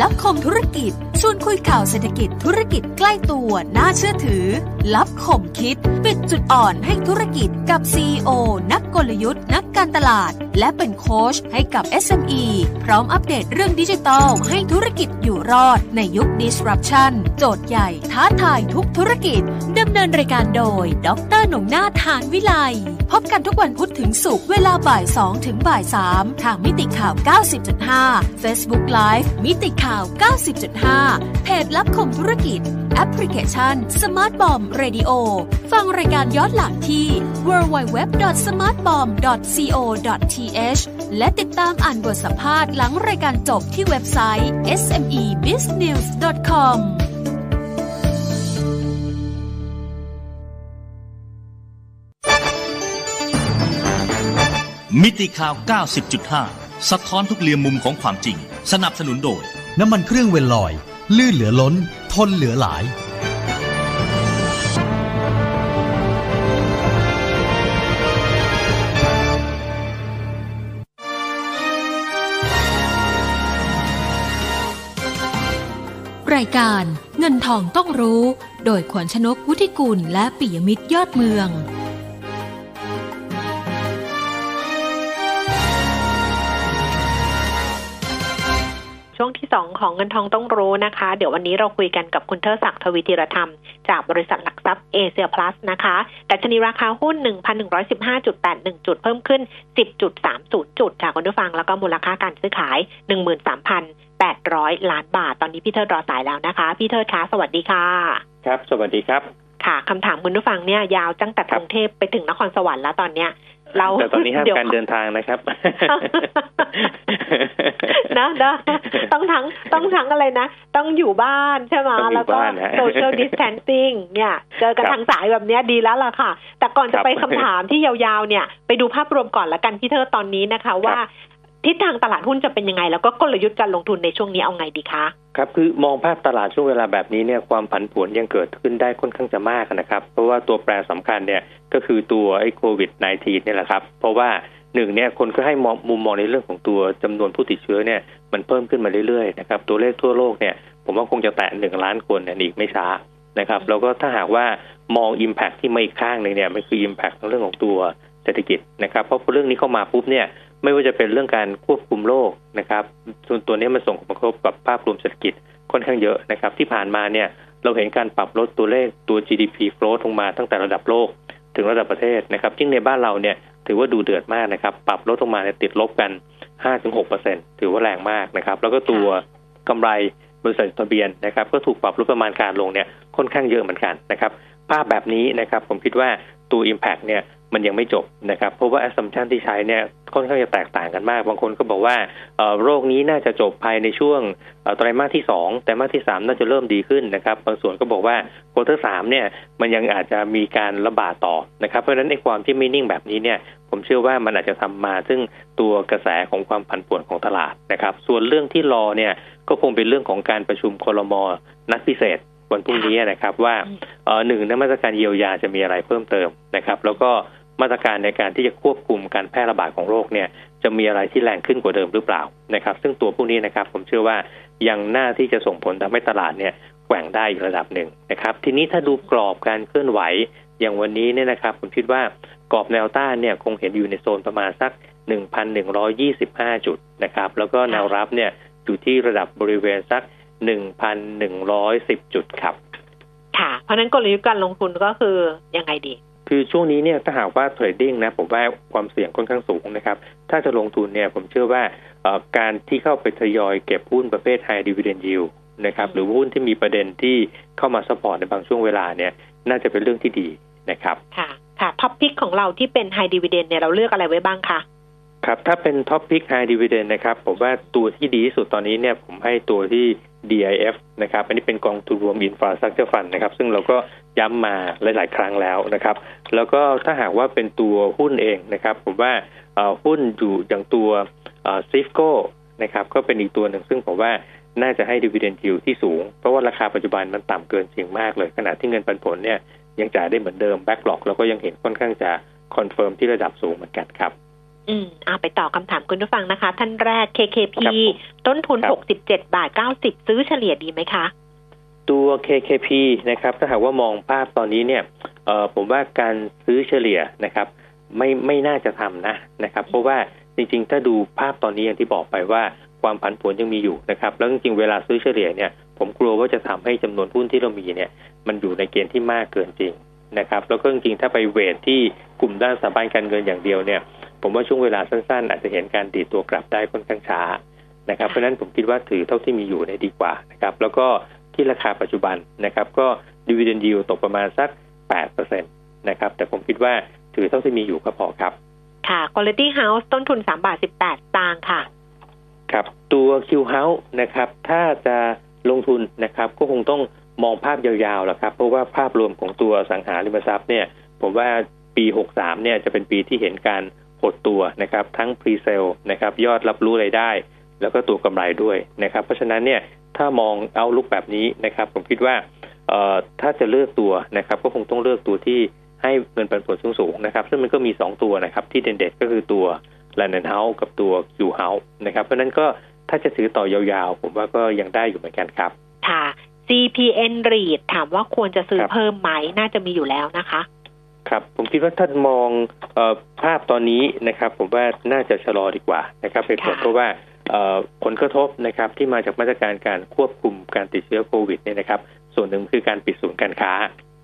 ลับคมธุรกิจ ชวนคุยข่าวเศรษฐกิจธุรกิจใกล้ตัวน่าเชื่อถือ ลับคมคิด ปิดจุดอ่อนให้ธุรกิจกับ CEO นักกลยุทธ์นัก การตลาด และเป็นโค้ชให้กับ SME พร้อมอัปเดตเรื่องดิจิทัลให้ธุรกิจอยู่รอดในยุค disruption โจทย์ใหญ่ท้าทายทุกธุรกิจ ดำเนินรายการโดย ดรหนุ่มนาทานวิไลพบกันทุกวันพุธถึงศุกร์เวลาบ่าย2ถึงบ่าย3ทางมิติข่าว 90.5 Facebook Live มิติข่าว 90.5 เพจลับคมธุรกิจ แอปพลิเคชัน Smart Bomb Radio ฟังรายการย้อนหลังที่ www.smartbomb.co www.smartbomb.co.th และติดตามอ่านบทสัมภาษณ์หลังรายการจบที่เว็บไซต์ smebiznews.com มิติข่าว 90.5 สะท้อนทุกเรียมมุมของความจริง สนับสนุนโดย น้ำมันเครื่องเวลลอย ลื่นเหลือล้น ทนเหลือหลาย รายการเงินทองต้องรู้ โดยขวัญชนกุธิกุลและปิยมิตรยอดเมือง ช่วงที่สองของเงินทองต้องรู้นะคะ เดี๋ยววันนี้เราคุยกันกับคุณเทอศักดิ์ทวีธีรธรรม จากบริษัทหลักทรัพย์เอเชียพลัสนะคะดัชนีราคาหุ้น 1,115.81 จุดเพิ่มขึ้น 10.30 จุดค่ะคุณผู้ฟังแล้วก็มูลค่าการซื้อขาย 13,800 ล้านบาท ตอนนี้พี่เทิดรอสายแล้วนะคะ พี่เทิดคะสวัสดีค่ะ ครับ สวัสดีครับ ค่ะคำถามคุณผู้ฟังเนี่ยยาวตั้งแต่คกรับรุงเทพไปถึงนครสวรรค์แล้วตอนเนี้ย เราแต่ตอนนี้ห้ามดี๋ยวการเดินทางนะครับนะนะต้องทั้งต้องทั้งอะไรนะ ต้องอยู่บ้านใช่ไหมต้องอยู่แล้วก็บ้านฮะ social distancing เนี่ยเจอกันครับทางสายแบบเนี้ยดีแล้วล่ะค่ะ แต่ก่อนจะครับไปคำถามที่ยาวๆเนี่ย ไปดูภาพรวมก่อนละกันพี่เธอตอนนี้นะคะว่า ทิศทางตลาดหุ้นจะเป็นยังไง แล้วก็กลยุทธ์การลงทุนในช่วงนี้เอาไงดีคะครับคือมองภาพตลาดช่วงเวลาแบบนี้เนี่ยความผันผวนยังเกิดขึ้นได้ค่อนข้างจะมากนะครับ เพราะว่าตัวแปรสำคัญเนี่ยก็คือตัวไอ้โควิด -19 เนี่ยแหละครับ เพราะว่าหนึ่งเนี่ยคนก็ให้มุมมองในเรื่องของตัวจำนวนผู้ติดเชื้อเนี่ยมันเพิ่มขึ้นมาเรื่อยๆนะครับตัวเลขทั่วโลกเนี่ยผมว่าคงจะแตะหนึ่งล้านคนเนี่ยอีกไม่ช้านะครับแล้วก็ถ้าหากว่ามอง Impact ที่ไมาอีกข้างหนึ่งเนี่ยมันคือ Impact ในเรื่องของตัวเศรษฐกิจนะครับเพราะเรื่องนี้เข้ามาปุ๊บเนี่ย ไม่ว่าจะเป็นเรื่องการควบคุมโรคนะครับส่วนตัวนี้มันส่งผลกระทบกับภาพรวมเศรษฐกิจค่อนข้างเยอะนะครับ ที่ผ่านมาเนี่ยเราเห็นการปรับลดตัวเลขตัว GDP growth ลงมาตั้งแต่ระดับโลกถึงระดับประเทศนะครับยิ่งในบ้านเราเนี่ยถือว่าดูเดือดมากนะครับ ปรับลดลงมาเนี่ยติดลบกัน 5-6%ถือว่าแรงมากนะครับ แล้วก็ตัวกำไรบริษัทจดทะเบียนนะครับ ก็ถูกปรับลดประมาณการลงเนี่ยค่อนข้างเยอะเหมือนกันนะครับ ภาพแบบนี้นะครับผมคิดว่าตัว Impact เนี่ย มันยังไม่จบนะครับเพราะว่า assumption ที่ใช้เนี่ยค่อนข้างจะแตกต่างกันมาก บางคนก็บอกว่าโรคนี้น่าจะจบภายในช่วงไตรมาสที่สองไตรมาสที่สามน่าจะเริ่มดีขึ้นนะครับ บางส่วนก็บอกว่าโควอเตอร์สามเนี่ยมันยังอาจจะมีการระบาดต่อนะครับเพราะฉะนั้นในความที่ไม่นิ่งแบบนี้เนี่ยผมเชื่อว่ามันอาจจะทำมาซึ่งตัวกระแสของความผันผวนของตลาดนะครับ ส่วนเรื่องที่รอเนี่ยก็คงเป็นเรื่องของการประชุมคลมนัดพิเศษวันพรุ่งนี้นะครับว่าเออหนึ่งในมาตรการเยียวยาจะมีอะไรเพิ่มเติมนะครับ แล้วก็ มาตรการในการที่จะควบคุมการแพร่ระบาดของโรคเนี่ยจะมีอะไรที่แรงขึ้นกว่าเดิมหรือเปล่านะครับ ซึ่งตัวพวกนี้นะครับผมเชื่อว่ายังน่าที่จะส่งผลทำให้ตลาดเนี่ยแกว่งได้อีกระดับหนึ่งนะครับ ทีนี้ถ้าดูกรอบการเคลื่อนไหวอย่างวันนี้เนี่ยนะครับ ผมคิดว่ากรอบแนวต้านเนี่ยคงเห็นอยู่ในโซนประมาณสัก 1,125 จุดนะครับ แล้วก็แนวรับเนี่ยอยู่ที่ระดับบริเวณสัก 1,110 จุดครับ ค่ะ เพราะฉะนั้นกลยุทธ์การลงทุนก็คือยังไงดี คือช่วงนี้เนี่ยถ้าหากว่าเทรดดิ้งนะผมว่าความเสี่ยงค่อนข้างสูงนะครับ ถ้าจะลงทุนเนี่ยผมเชื่อว่าเอ่อการที่เข้าไปทยอยเก็บหุ้นประเภท High Dividend Yield นะครับหรือหุ้นที่มีประเด็นที่เข้ามา support ในบางช่วงเวลาเนี่ยน่าจะเป็นเรื่องที่ดีนะครับ ค่ะ ค่ะ top pick ของเราที่เป็น high dividend เนี่ยเราเลือกอะไรไว้บ้างคะครับ ถ้าเป็น top pick High Dividend นะครับ ผมว่าตัวที่ดีที่สุดตอนนี้เนี่ยผมให้ตัวที่ DIF นะครับ อันนี้เป็นกองทุนรวม Infrastructure Fund นะครับ ซึ่งเราก็ ย้ำมาหลาย ๆ ครั้งแล้วนะครับ แล้วก็ถ้าหากว่าเป็นตัวหุ้นเองนะครับ ผมว่าเอ่อหุ้นอยู่อย่างตัวซีฟโก้นะครับก็เป็นอีกตัวหนึ่งซึ่งผมว่าน่าจะให้ dividend yield ที่สูง เพราะว่าราคาปัจจุบันมันต่ำเกินจริงมากเลย ขณะที่เงินปันผลเนี่ยยังจ่ายได้เหมือนเดิม backlog เราก็ยังเห็นค่อนข้างจะ confirm ที่ระดับสูงเหมือนกันครับอืมอ่าไปต่อคำถามคุณผู้ฟังนะคะ ท่านแรก KKP ครับผมต้นทุนครับ67 บาท 90 ซื้อเฉลี่ยดีไหมคะ ตัว KKP นะครับถ้าหากว่ามองภาพตอนนี้เนี่ยเออผมว่าการซื้อเฉลี่ยนะครับ ไม่ไม่น่าจะทำนะนะครับ เพราะว่าจริง ๆ ถ้าดูภาพตอนนี้อย่างที่บอกไปว่าความผันผวนยังมีอยู่นะครับ แล้วจริงๆเวลาซื้อเฉลี่ยเนี่ยผมกลัวว่าจะทำให้จำนวนหุ้นที่เรามีเนี่ย มันอยู่ในเกณฑ์ที่มากเกินจริงนะครับ แล้วก็จริงๆถ้าไปเวทที่กลุ่มด้านสถาบันการเงินอย่างเดียวเนี่ย ผมว่าช่วงเวลาสั้นๆ อาจจะเห็นการดีดตัวกลับได้ค่อนข้างช้านะครับเพราะฉะนั้นผมคิดว่าถือเท่าที่มีอยู่เนี่ยดีกว่านะครับ แล้วก็ ที่ราคาปัจจุบันนะครับ ก็ดีเวเดนยิวตกประมาณสัก8%นะครับ แต่ผมคิดว่าถือเท่าที่มีอยู่ก็พอครับ ค่ะ Quality House ต้นทุน3บาท18สตางค์ค่ะ ครับ ตัว Q House นะครับ ถ้าจะลงทุนนะครับ ก็คงต้องมองภาพยาวๆแหละครับ เพราะว่าภาพรวมของตัวอสังหาริมทรัพย์เนี่ย ผมว่าปี 63 เนี่ยจะเป็นปีที่เห็นการหดตัวนะครับ ทั้ง pre sale นะครับ ยอดรับรู้รายได้ แล้วก็ตัวกำไรด้วยนะครับ เพราะฉะนั้นเนี่ย ถ้ามองเอาลุกแบบนี้นะครับ ผมคิดว่าเอ่อถ้าจะเลือกตัวนะครับ ก็คงต้องเลือกตัวที่ให้เงินปันผลสูงๆนะครับ ซึ่งมันก็มี 2 ตัวนะครับ ที่เด่นๆก็คือตัว Land House กับตัว Q House นะครับ เพราะฉะนั้นก็ถ้าจะถือต่อยาวๆ ผมว่าก็ยังได้อยู่เหมือนกันครับ ค่ะ CPN REIT ถามว่าควรจะซื้อครับเพิ่มไหมน่าจะมีอยู่แล้วนะคะ ครับผมคิดว่าถ้ามองเออภาพตอนนี้นะครับ ผมว่าน่าจะชะลอดีกว่านะครับเป็นผลค่ะเพราะว่าเอ่อ ผลกระทบนะครับที่มาจากมาตรการการควบคุมการติดเชื้อโควิดเนี่ยนะครับ ส่วนหนึ่งคือการปิดศูนย์การค้า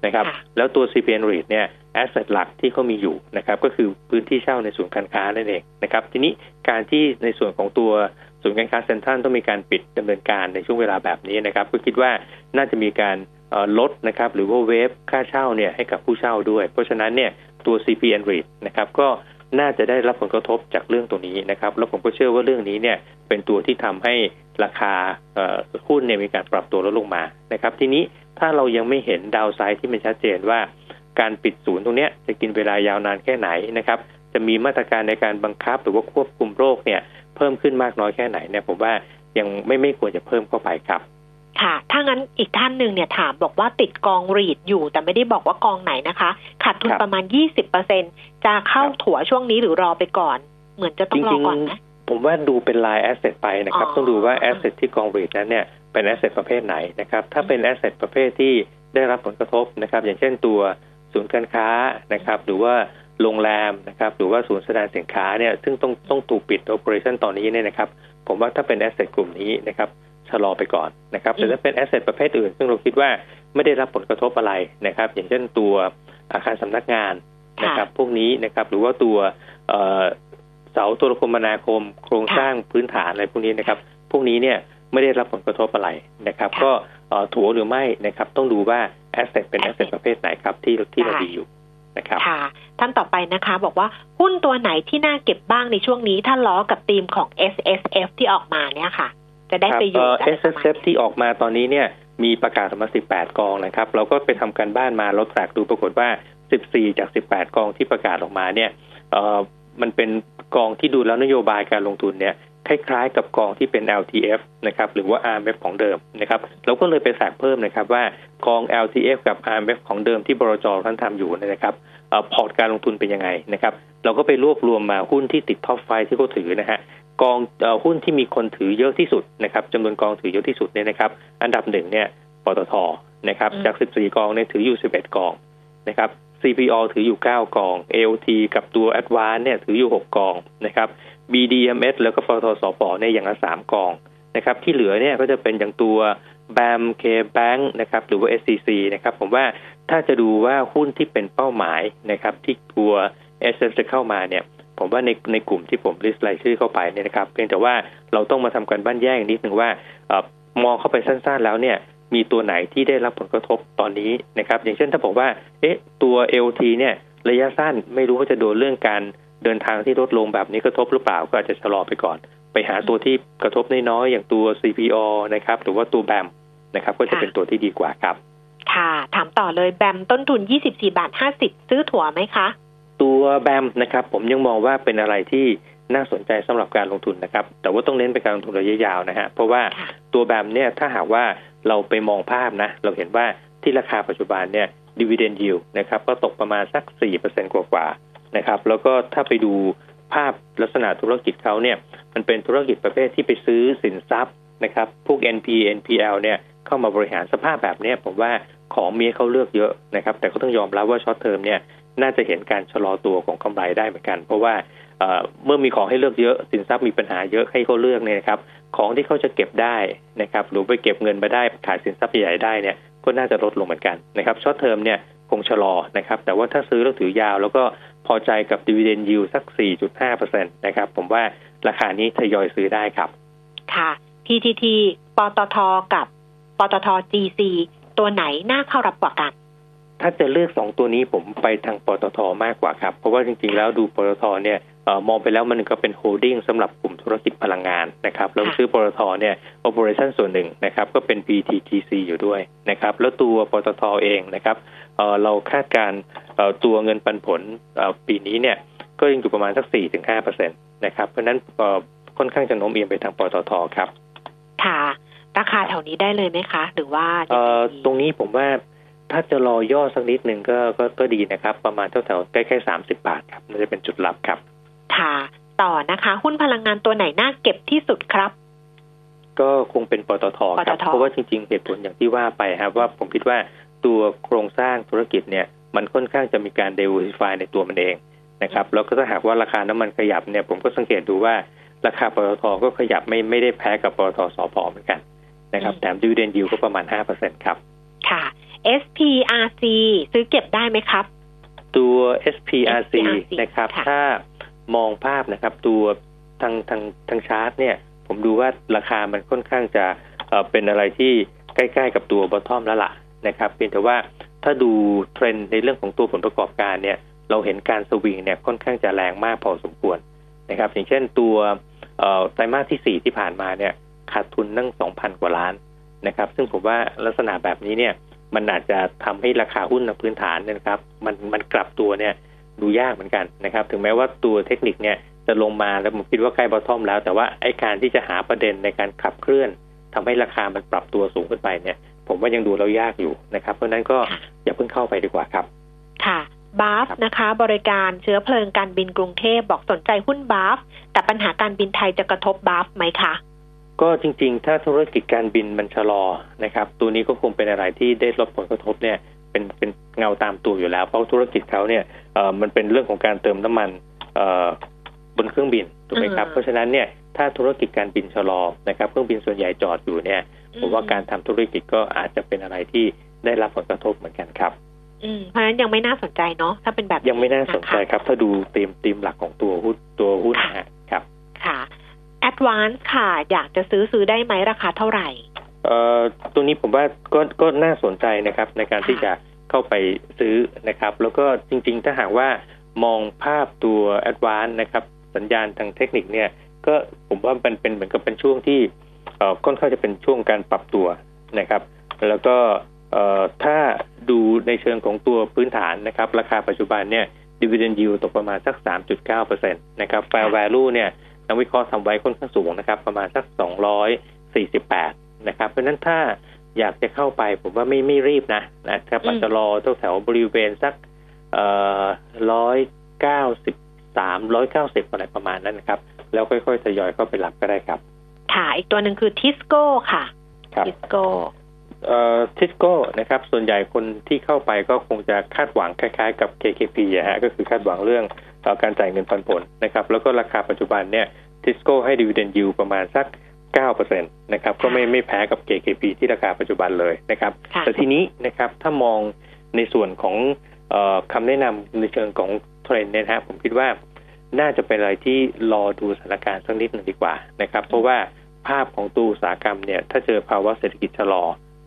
นะครับค่ะแล้วตัว CPN REIT เนี่ยแอสเซทหลักที่เขามีอยู่นะครับ ก็คือพื้นที่เช่าในศูนย์การค้านั่นเองนะครับ ทีนี้การที่ในส่วนของตัวศูนย์การค้าเซ็นทรัลต้องมีการปิดดำเนินการในช่วงเวลาแบบนี้นะครับ ก็คิดว่าน่าจะมีการเอ่อลดนะครับหรือว่าเวฟค่าเช่าเนี่ยให้กับผู้เช่าด้วย เพราะฉะนั้นเนี่ยตัว CPN REIT นะครับก็ น่าจะได้รับผลกระทบจากเรื่องตรงนี้นะครับ แล้วผมก็เชื่อว่าเรื่องนี้เนี่ยเป็นตัวที่ทำให้ราคาหุ้นเนี่ยมีการปรับตัวลดลงมานะครับ ทีนี้ถ้าเรายังไม่เห็นดาวไซด์ที่มันชัดเจนว่า การปิดศูนย์ตรงเนี้ยจะกินเวลายาวนานแค่ไหนนะครับ จะมีมาตรการในการบังคับหรือว่าควบคุมโรคเนี่ยเพิ่มขึ้นมากน้อยแค่ไหนเนี่ยผมว่ายังไม่ไม่ควรจะเพิ่มเข้าไปครับ ค่ะ ถ้างั้นอีกท่านหนึ่งเนี่ยถามบอกว่าติดกอง REIT อยู่ แต่ไม่ได้บอกว่ากองไหนนะคะ ขาดทุนครับประมาณยี่สิบเปอร์เซ็นจะเข้าครับถัวช่วงนี้หรือรอไปก่อน เหมือนจะต้องรอก่อนนะผมว่าดูเป็นราย asset ไปนะครับอ๋อต้องดูว่า asset ที่กอง REIT นั้นเนี่ยเป็น asset ประเภทไหนนะครับ ถ้าเป็น asset ประเภทที่ได้รับผลกระทบนะครับ อย่างเช่นตัวศูนย์การค้านะครับ หรือว่าโรงแรมนะครับ หรือว่าศูนย์แสดงสินค้าเนี่ยซึ่งต้องต้องถูกปิด operation ตอนนี้เนี่ยนะครับ ผมว่าถ้าเป็น asset กลุ่มนี้นะครับ ชะลอไปก่อนนะครับแต่ถ้าเป็น asset ประเภทอื่น ซึ่งเราคิดว่าไม่ได้รับผลกระทบอะไรนะครับ อย่างเช่นตัวอาคารสำนักงานนะครับพวกนี้นะครับหรือว่าตัวเอ่อเสาโทรคมนาคม โครงสร้างพื้นฐานอะไรพวกนี้นะครับ พวกนี้เนี่ยไม่ได้รับผลกระทบอะไรนะครับค่ะก็เอ่อถัวหรือไม่นะครับ ต้องดูว่า asset เป็น asset ประเภทไหนครับที่ที่เราค่ะดีอยู่นะครับค่ะ ท่านต่อไปนะคะ บอกว่าหุ้นตัวไหนที่น่าเก็บบ้างในช่วงนี้ ถ้าล้อกับธีมของ SSF ที่ออกมาเนี่ยค่ะ จะได้ประโยชน์ SSF ที่ออกมาตอนนี้เนี่ยมีประกาศออกมา 18 กองนะครับ เราก็ไปทำการบ้านมาเราแตกดูปรากฏว่า 14 จาก 18 กองที่ประกาศออกมาเนี่ยเอ่อมันเป็นกองที่ดูแล้วนโยบายการลงทุนเนี่ยคล้ายๆกับกองที่เป็น LTF นะครับหรือว่า RMF ของเดิมนะครับเราก็เลยไปแตกเพิ่มนะครับว่ากอง LTF กับ RMF ของเดิมที่บลจท่านทำอยู่เนี่ยนะครับเอ่อพอร์ตการลงทุนเป็นยังไงนะครับ เราก็ไปรวบรวมมาหุ้นที่ติด top five ที่เขาถือนะฮะ กองเอ่อหุ้นที่มีคนถือเยอะที่สุดนะครับจำนวนกองถือเยอะที่สุดเนี่ยนะครับ อันดับหนึ่งเนี่ยปตทนะครับอืมจาก 14 กองเนี่ยถืออยู่ 11 กองนะครับ CPALL ถืออยู่ 9 กอง AOT กับตัว Advance เนี่ยถืออยู่ 6 กองนะครับ BDMS แล้วก็ปตทสผเนี่ยอย่างละ 3 กองนะครับ ที่เหลือเนี่ยก็จะเป็นอย่างตัว BAM K Bank นะครับ หรือว่า SCC นะครับ ผมว่าถ้าจะดูว่าหุ้นที่เป็นเป้าหมายนะครับ ที่ตัว s f จะเข้ามาเนี่ย ผมว่าในในกลุ่มที่ผมลิสต์รายชื่อเข้าไปเนี่ยนะครับเพียงแต่ว่าเราต้องมาทำการบ้านแยกนิดหนึ่งว่าอมองเข้าไปสั้นๆ แล้วเนี่ยมีตัวไหนที่ได้รับผลกระทบตอนนี้นะครับ อย่างเช่นถ้าบอกว่า เอ๊ะ ตัว LT เนี่ย ระยะสั้นไม่รู้ว่าจะโดนเรื่องการเดินทางที่ลดลงแบบนี้กระทบหรือเปล่าก็อาจจะชะลอไปก่อน ไปหาตัวที่กระทบน้อยๆอย่างตัว CPO นะครับ หรือว่าตัวแบมนะครับ ก็จะเป็นตัวที่ดีกว่าครับ ค่ะ ถามต่อเลยแบมต้นทุน 24 บาท 50 ซื้อถั่วไหมคะ ตัวแบมนะครับ ผมยังมองว่าเป็นอะไรที่น่าสนใจสำหรับการลงทุนนะครับ แต่ว่าต้องเน้นเป็นการลงทุนระยะยาวนะฮะเพราะว่าค่ะตัวแบมเนี่ยถ้าหากว่าเราไปมองภาพนะ เราเห็นว่าที่ราคาปัจจุบันเนี่ยดีเวเดนยิวนะครับก็ตกประมาณสัก4%กว่าๆนะครับ แล้วก็ถ้าไปดูภาพลักษณะธุรกิจเขาเนี่ย มันเป็นธุรกิจประเภทที่ไปซื้อสินทรัพย์นะครับ พวก NP NPL เนี่ยเข้ามาบริหารสภาพแบบเนี้ยผมว่าของมีให้เขาเลือกเยอะนะครับ แต่ก็ต้องยอมรับว่า short term เนี่ย น่าจะเห็นการชะลอตัวของกำไรได้เหมือนกัน เพราะว่าเมื่อมีของให้เลือกเยอะสินทรัพย์มีปัญหาเยอะให้เขาเลือกเนี่ยนะครับ ของที่เขาจะเก็บได้นะครับ หรือไปเก็บเงินมาได้ขายสินทรัพย์ใหญ่ได้เนี่ยก็น่าจะลดลงเหมือนกันนะครับ short term เนี่ยคงชะลอนะครับ แต่ว่าถ้าซื้อแล้วถือยาว แล้วก็พอใจกับดีเวเดนยิวสัก 4.5%นะครับ ผมว่าราคานี้ทยอยซื้อได้ครับ ค่ะ PTT ปตทกับปตท GC ตัวไหนน่าเข้ารับกว่ากัน ถ้าจะเลือกสองตัวนี้ผมไปทางปตทมากกว่าครับ เพราะว่าจริงๆแล้วดูปตทเนี่ยเออมองไปแล้วมันก็เป็น holding สำหรับกลุ่มธุรกิจพลังงานนะครับแล้วค่ะซื้อปตทเนี่ย operation ส่วนหนึ่งนะครับก็เป็น PTTGC อยู่ด้วยนะครับแล้วตัวปตทเองนะครับเอ่อเราคาดการณ์เอ่อตัวเงินปันผลเอ่อปีนี้เนี่ยก็ยังอยู่ประมาณสัก 4-5%นะครับเพราะฉะนั้นเอ่อค่อนข้างจะโน้มเอียงไปทางปตทครับ ค่ะ ราคาแถวนี้ได้เลยไหมคะ หรือว่าเอ่อยังไงดีตรงนี้ผมว่า ถ้าจะรอย่อสักนิดหนึ่งก็ก็ก็ดีนะครับ ประมาณแถวๆใกล้ๆสามสิบาทครับน่าจะเป็นจุดรับครับค่ะต่อนะคะ หุ้นพลังงานตัวไหนน่าเก็บที่สุดครับ ก็คงเป็นปตทครับปตทเพราะว่าจริง ๆ เหตุผลอย่างที่ว่าไปครับ ว่าผมคิดว่าตัวโครงสร้างธุรกิจเนี่ย มันค่อนข้างจะมีการ diversify ในตัวมันเองนะครับ แล้วก็ถ้าหากว่าราคาน้ำมันขยับเนี่ย ผมก็สังเกตดูว่าราคาปตทก็ขยับไม่ไม่ได้แพ้กับปตทสพเหมือนกันนะครับแถมดิวเดนยิวก็ประมาณห้าเปอร์เซ็นครับ ค่ะ SPRC ซื้อเก็บได้ไหมครับ ตัว SPRC SPRC นะครับค่ะถ้ามองภาพนะครับ ตัวทางทางทางชาร์ตเนี่ย ผมดูว่าราคามันค่อนข้างจะเอ่อเป็นอะไรที่ใกล้ๆกับตัวบอททอมแล้วล่ะนะครับเพียงแต่ว่าถ้าดูเทรนด์ในเรื่องของตัวผลประกอบการเนี่ย เราเห็นการสวิงเนี่ยค่อนข้างจะแรงมากพอสมควรนะครับ อย่างเช่นตัวเอ่อไตรมาสที่สี่ที่ผ่านมาเนี่ยขาดทุนนั่งสองพันกว่าล้านนะครับ ซึ่งผมว่าลักษณะแบบนี้เนี่ย มันอาจจะทำให้ราคาหุ้นในพื้นฐานเนยนะครับ มันมันกลับตัวเนี่ยดูยากเหมือนกันนะครับ ถึงแม้ว่าตัวเทคนิคเนี่ยจะลงมาแล้วผมคิดว่าใกล้บอททอมแล้ว แต่ว่าไอ้การที่จะหาประเด็นในการขับเคลื่อนทำให้ราคามันปรับตัวสูงขึ้นไปเนี่ย ผมว่ายังดูแล้วยากอยู่นะครับ เพราะฉะนั้นก็อย่าเพิ่งเข้าไปดีกว่าครับ ค่ะบาฟครับนะคะ บริการเชื้อเพลิงการบินกรุงเทพบอกสนใจหุ้นบาฟแต่ปัญหาการบินไทยจะกระทบบาฟไหมคะ ก็จริงๆ ถ้าธุรกิจการบินมันชะลอนะครับ ตัวนี้ก็คงเป็นอะไรที่ได้รับผลกระทบเนี่ยเป็นเป็นเงาตามตัวอยู่แล้ว เพราะธุรกิจเขาเนี่ยเอ่อมันเป็นเรื่องของการเติมน้ำมันเอ่อบนเครื่องบินถูกไหมครับอืมเพราะฉะนั้นเนี่ยถ้าธุรกิจการบินชะลอนะครับเครื่องบินส่วนใหญ่จอดอยู่เนี่ยผมว่าการทำธุรกิจก็อาจจะเป็นอะไรที่ได้รับผลกระทบเหมือนกันครับอืมเพราะฉะนั้นยังไม่น่าสนใจเนาะถ้าเป็นแบบยังไม่น่าสนใจะคะครับ ถ้าดูธีมธีมหลักของตัวหุ้นตัวหุ้นนะฮะครับค่ะ Advance ค่ะ อยากจะซื้อซื้อได้ไหมราคาเท่าไหร่เอ่อตัวนี้ผมว่าก็ก็น่าสนใจนะครับ ในการที่จะเข้าไปซื้อนะครับ แล้วก็จริง ๆ ถ้าหากว่ามองภาพตัว a d v a n c e นะครับ สัญญาณทางเทคนิคเนี่ย ก็ผมว่ามันเป็นเหมือนกับเป็นช่วงที่เอ่อค่อนข้างจะเป็นช่วงการปรับตัวนะครับ แล้วก็เอ่อถ้าดูในเชิงของตัวพื้นฐานนะครับ ราคาปัจจุบันเนี่ย dividend yield ตกประมาณสัก 3.9%นะครับ fair value เนี่ย นักวิเคราะห์ทำไว้ค่อนข้างสูงนะครับ ประมาณสัก248นะครับ เพราะฉะนั้นถ้าอยากจะเข้าไปผมว่าไม่ไม่รีบนะนะครับอืมอาจจะรอแถวๆบริเวณสักเอ่อร้อยเก้าสิบสามร้อยเก้าสิบอะไรประมาณนั้นนะครับ แล้วค่อยๆทยอยเข้าไปรับก็ได้ครับ ค่ะ อีกตัวหนึ่งคือทิสโก้ค่ะครับทิสโก้เอ่อทิสโก้นะครับ ส่วนใหญ่คนที่เข้าไปก็คงจะคาดหวังคล้ายๆ กับ KKP อะฮะก็คือคาดหวังเรื่องเอ่อ การจ่ายเงินปันผลนะครับ แล้วก็ราคาปัจจุบันเนี่ยทิสโก้ให้ดีเวเดนยิวประมาณสัก9%นะครับก็ไม่ไม่แพ้กับ KKP ที่ราคาปัจจุบันเลยนะครับค่ะแต่ทีนี้นะครับถ้ามองในส่วนของเออคำแนะนำในเชิงของเทรนด์เนี่ยนะฮะผมคิดว่าน่าจะเป็นอะไรที่รอดูสถานการณ์สักนิดหนึ่งดีกว่านะครับ เพราะว่าภาพของตัวอุตสาหกรรมเนี่ยถ้าเจอภาวะเศรษฐกิจชะลอ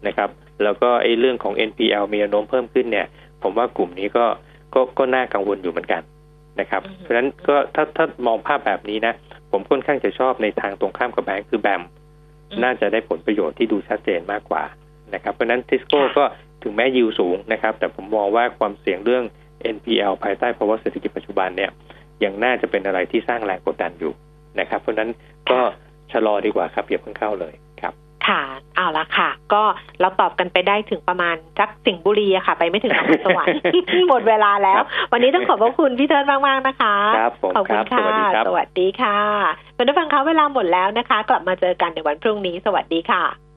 นะครับ แล้วก็ไอ้เรื่องของ NPL มีแนวโน้มเพิ่มขึ้นเนี่ย ผมว่ากลุ่มนี้ก็ก็ก็น่ากังวลอยู่เหมือนกัน นะครับอืมเพราะฉะนั้นก็ถ้าถ้ามองภาพแบบนี้นะผมค่อนข้างจะชอบในทางตรงข้ามกับแบงก์คือแบมน่าจะได้ผลประโยชน์ที่ดูชัดเจนมากกว่านะครับเพราะฉะนั้นทิสโก้ค่ะก็ถึงแม้ยิวสูงนะครับ แต่ผมมองว่าความเสี่ยงเรื่อง NPL ภายใต้ภาวะเศรษฐกิจปัจจุบันเนี่ยยังน่าจะเป็นอะไรที่สร้างแรงกดดันอยู่นะครับ เพราะฉะนั้นก็ชะลอดีกว่าครับอย่าเพิ่งเข้าเลย ครับค่ะเอาละค่ะ ก็เราตอบกันไปได้ถึงประมาณสักสิงห์บุรีอะค่ะ ไปไม่ถึงนครสวรรค์หมดเวลาแล้วครับวันนี้ต้องขอบพระคุณพี่เทิร์นมากๆนะคะครับผมขอบคุณครับค่ะสวัสดีครับสวัสดีค่ะคุณผู้ฟังคะเวลาหมดแล้วนะคะ กลับมาเจอกันในวันพรุ่งนี้ สวัสดีค่ะ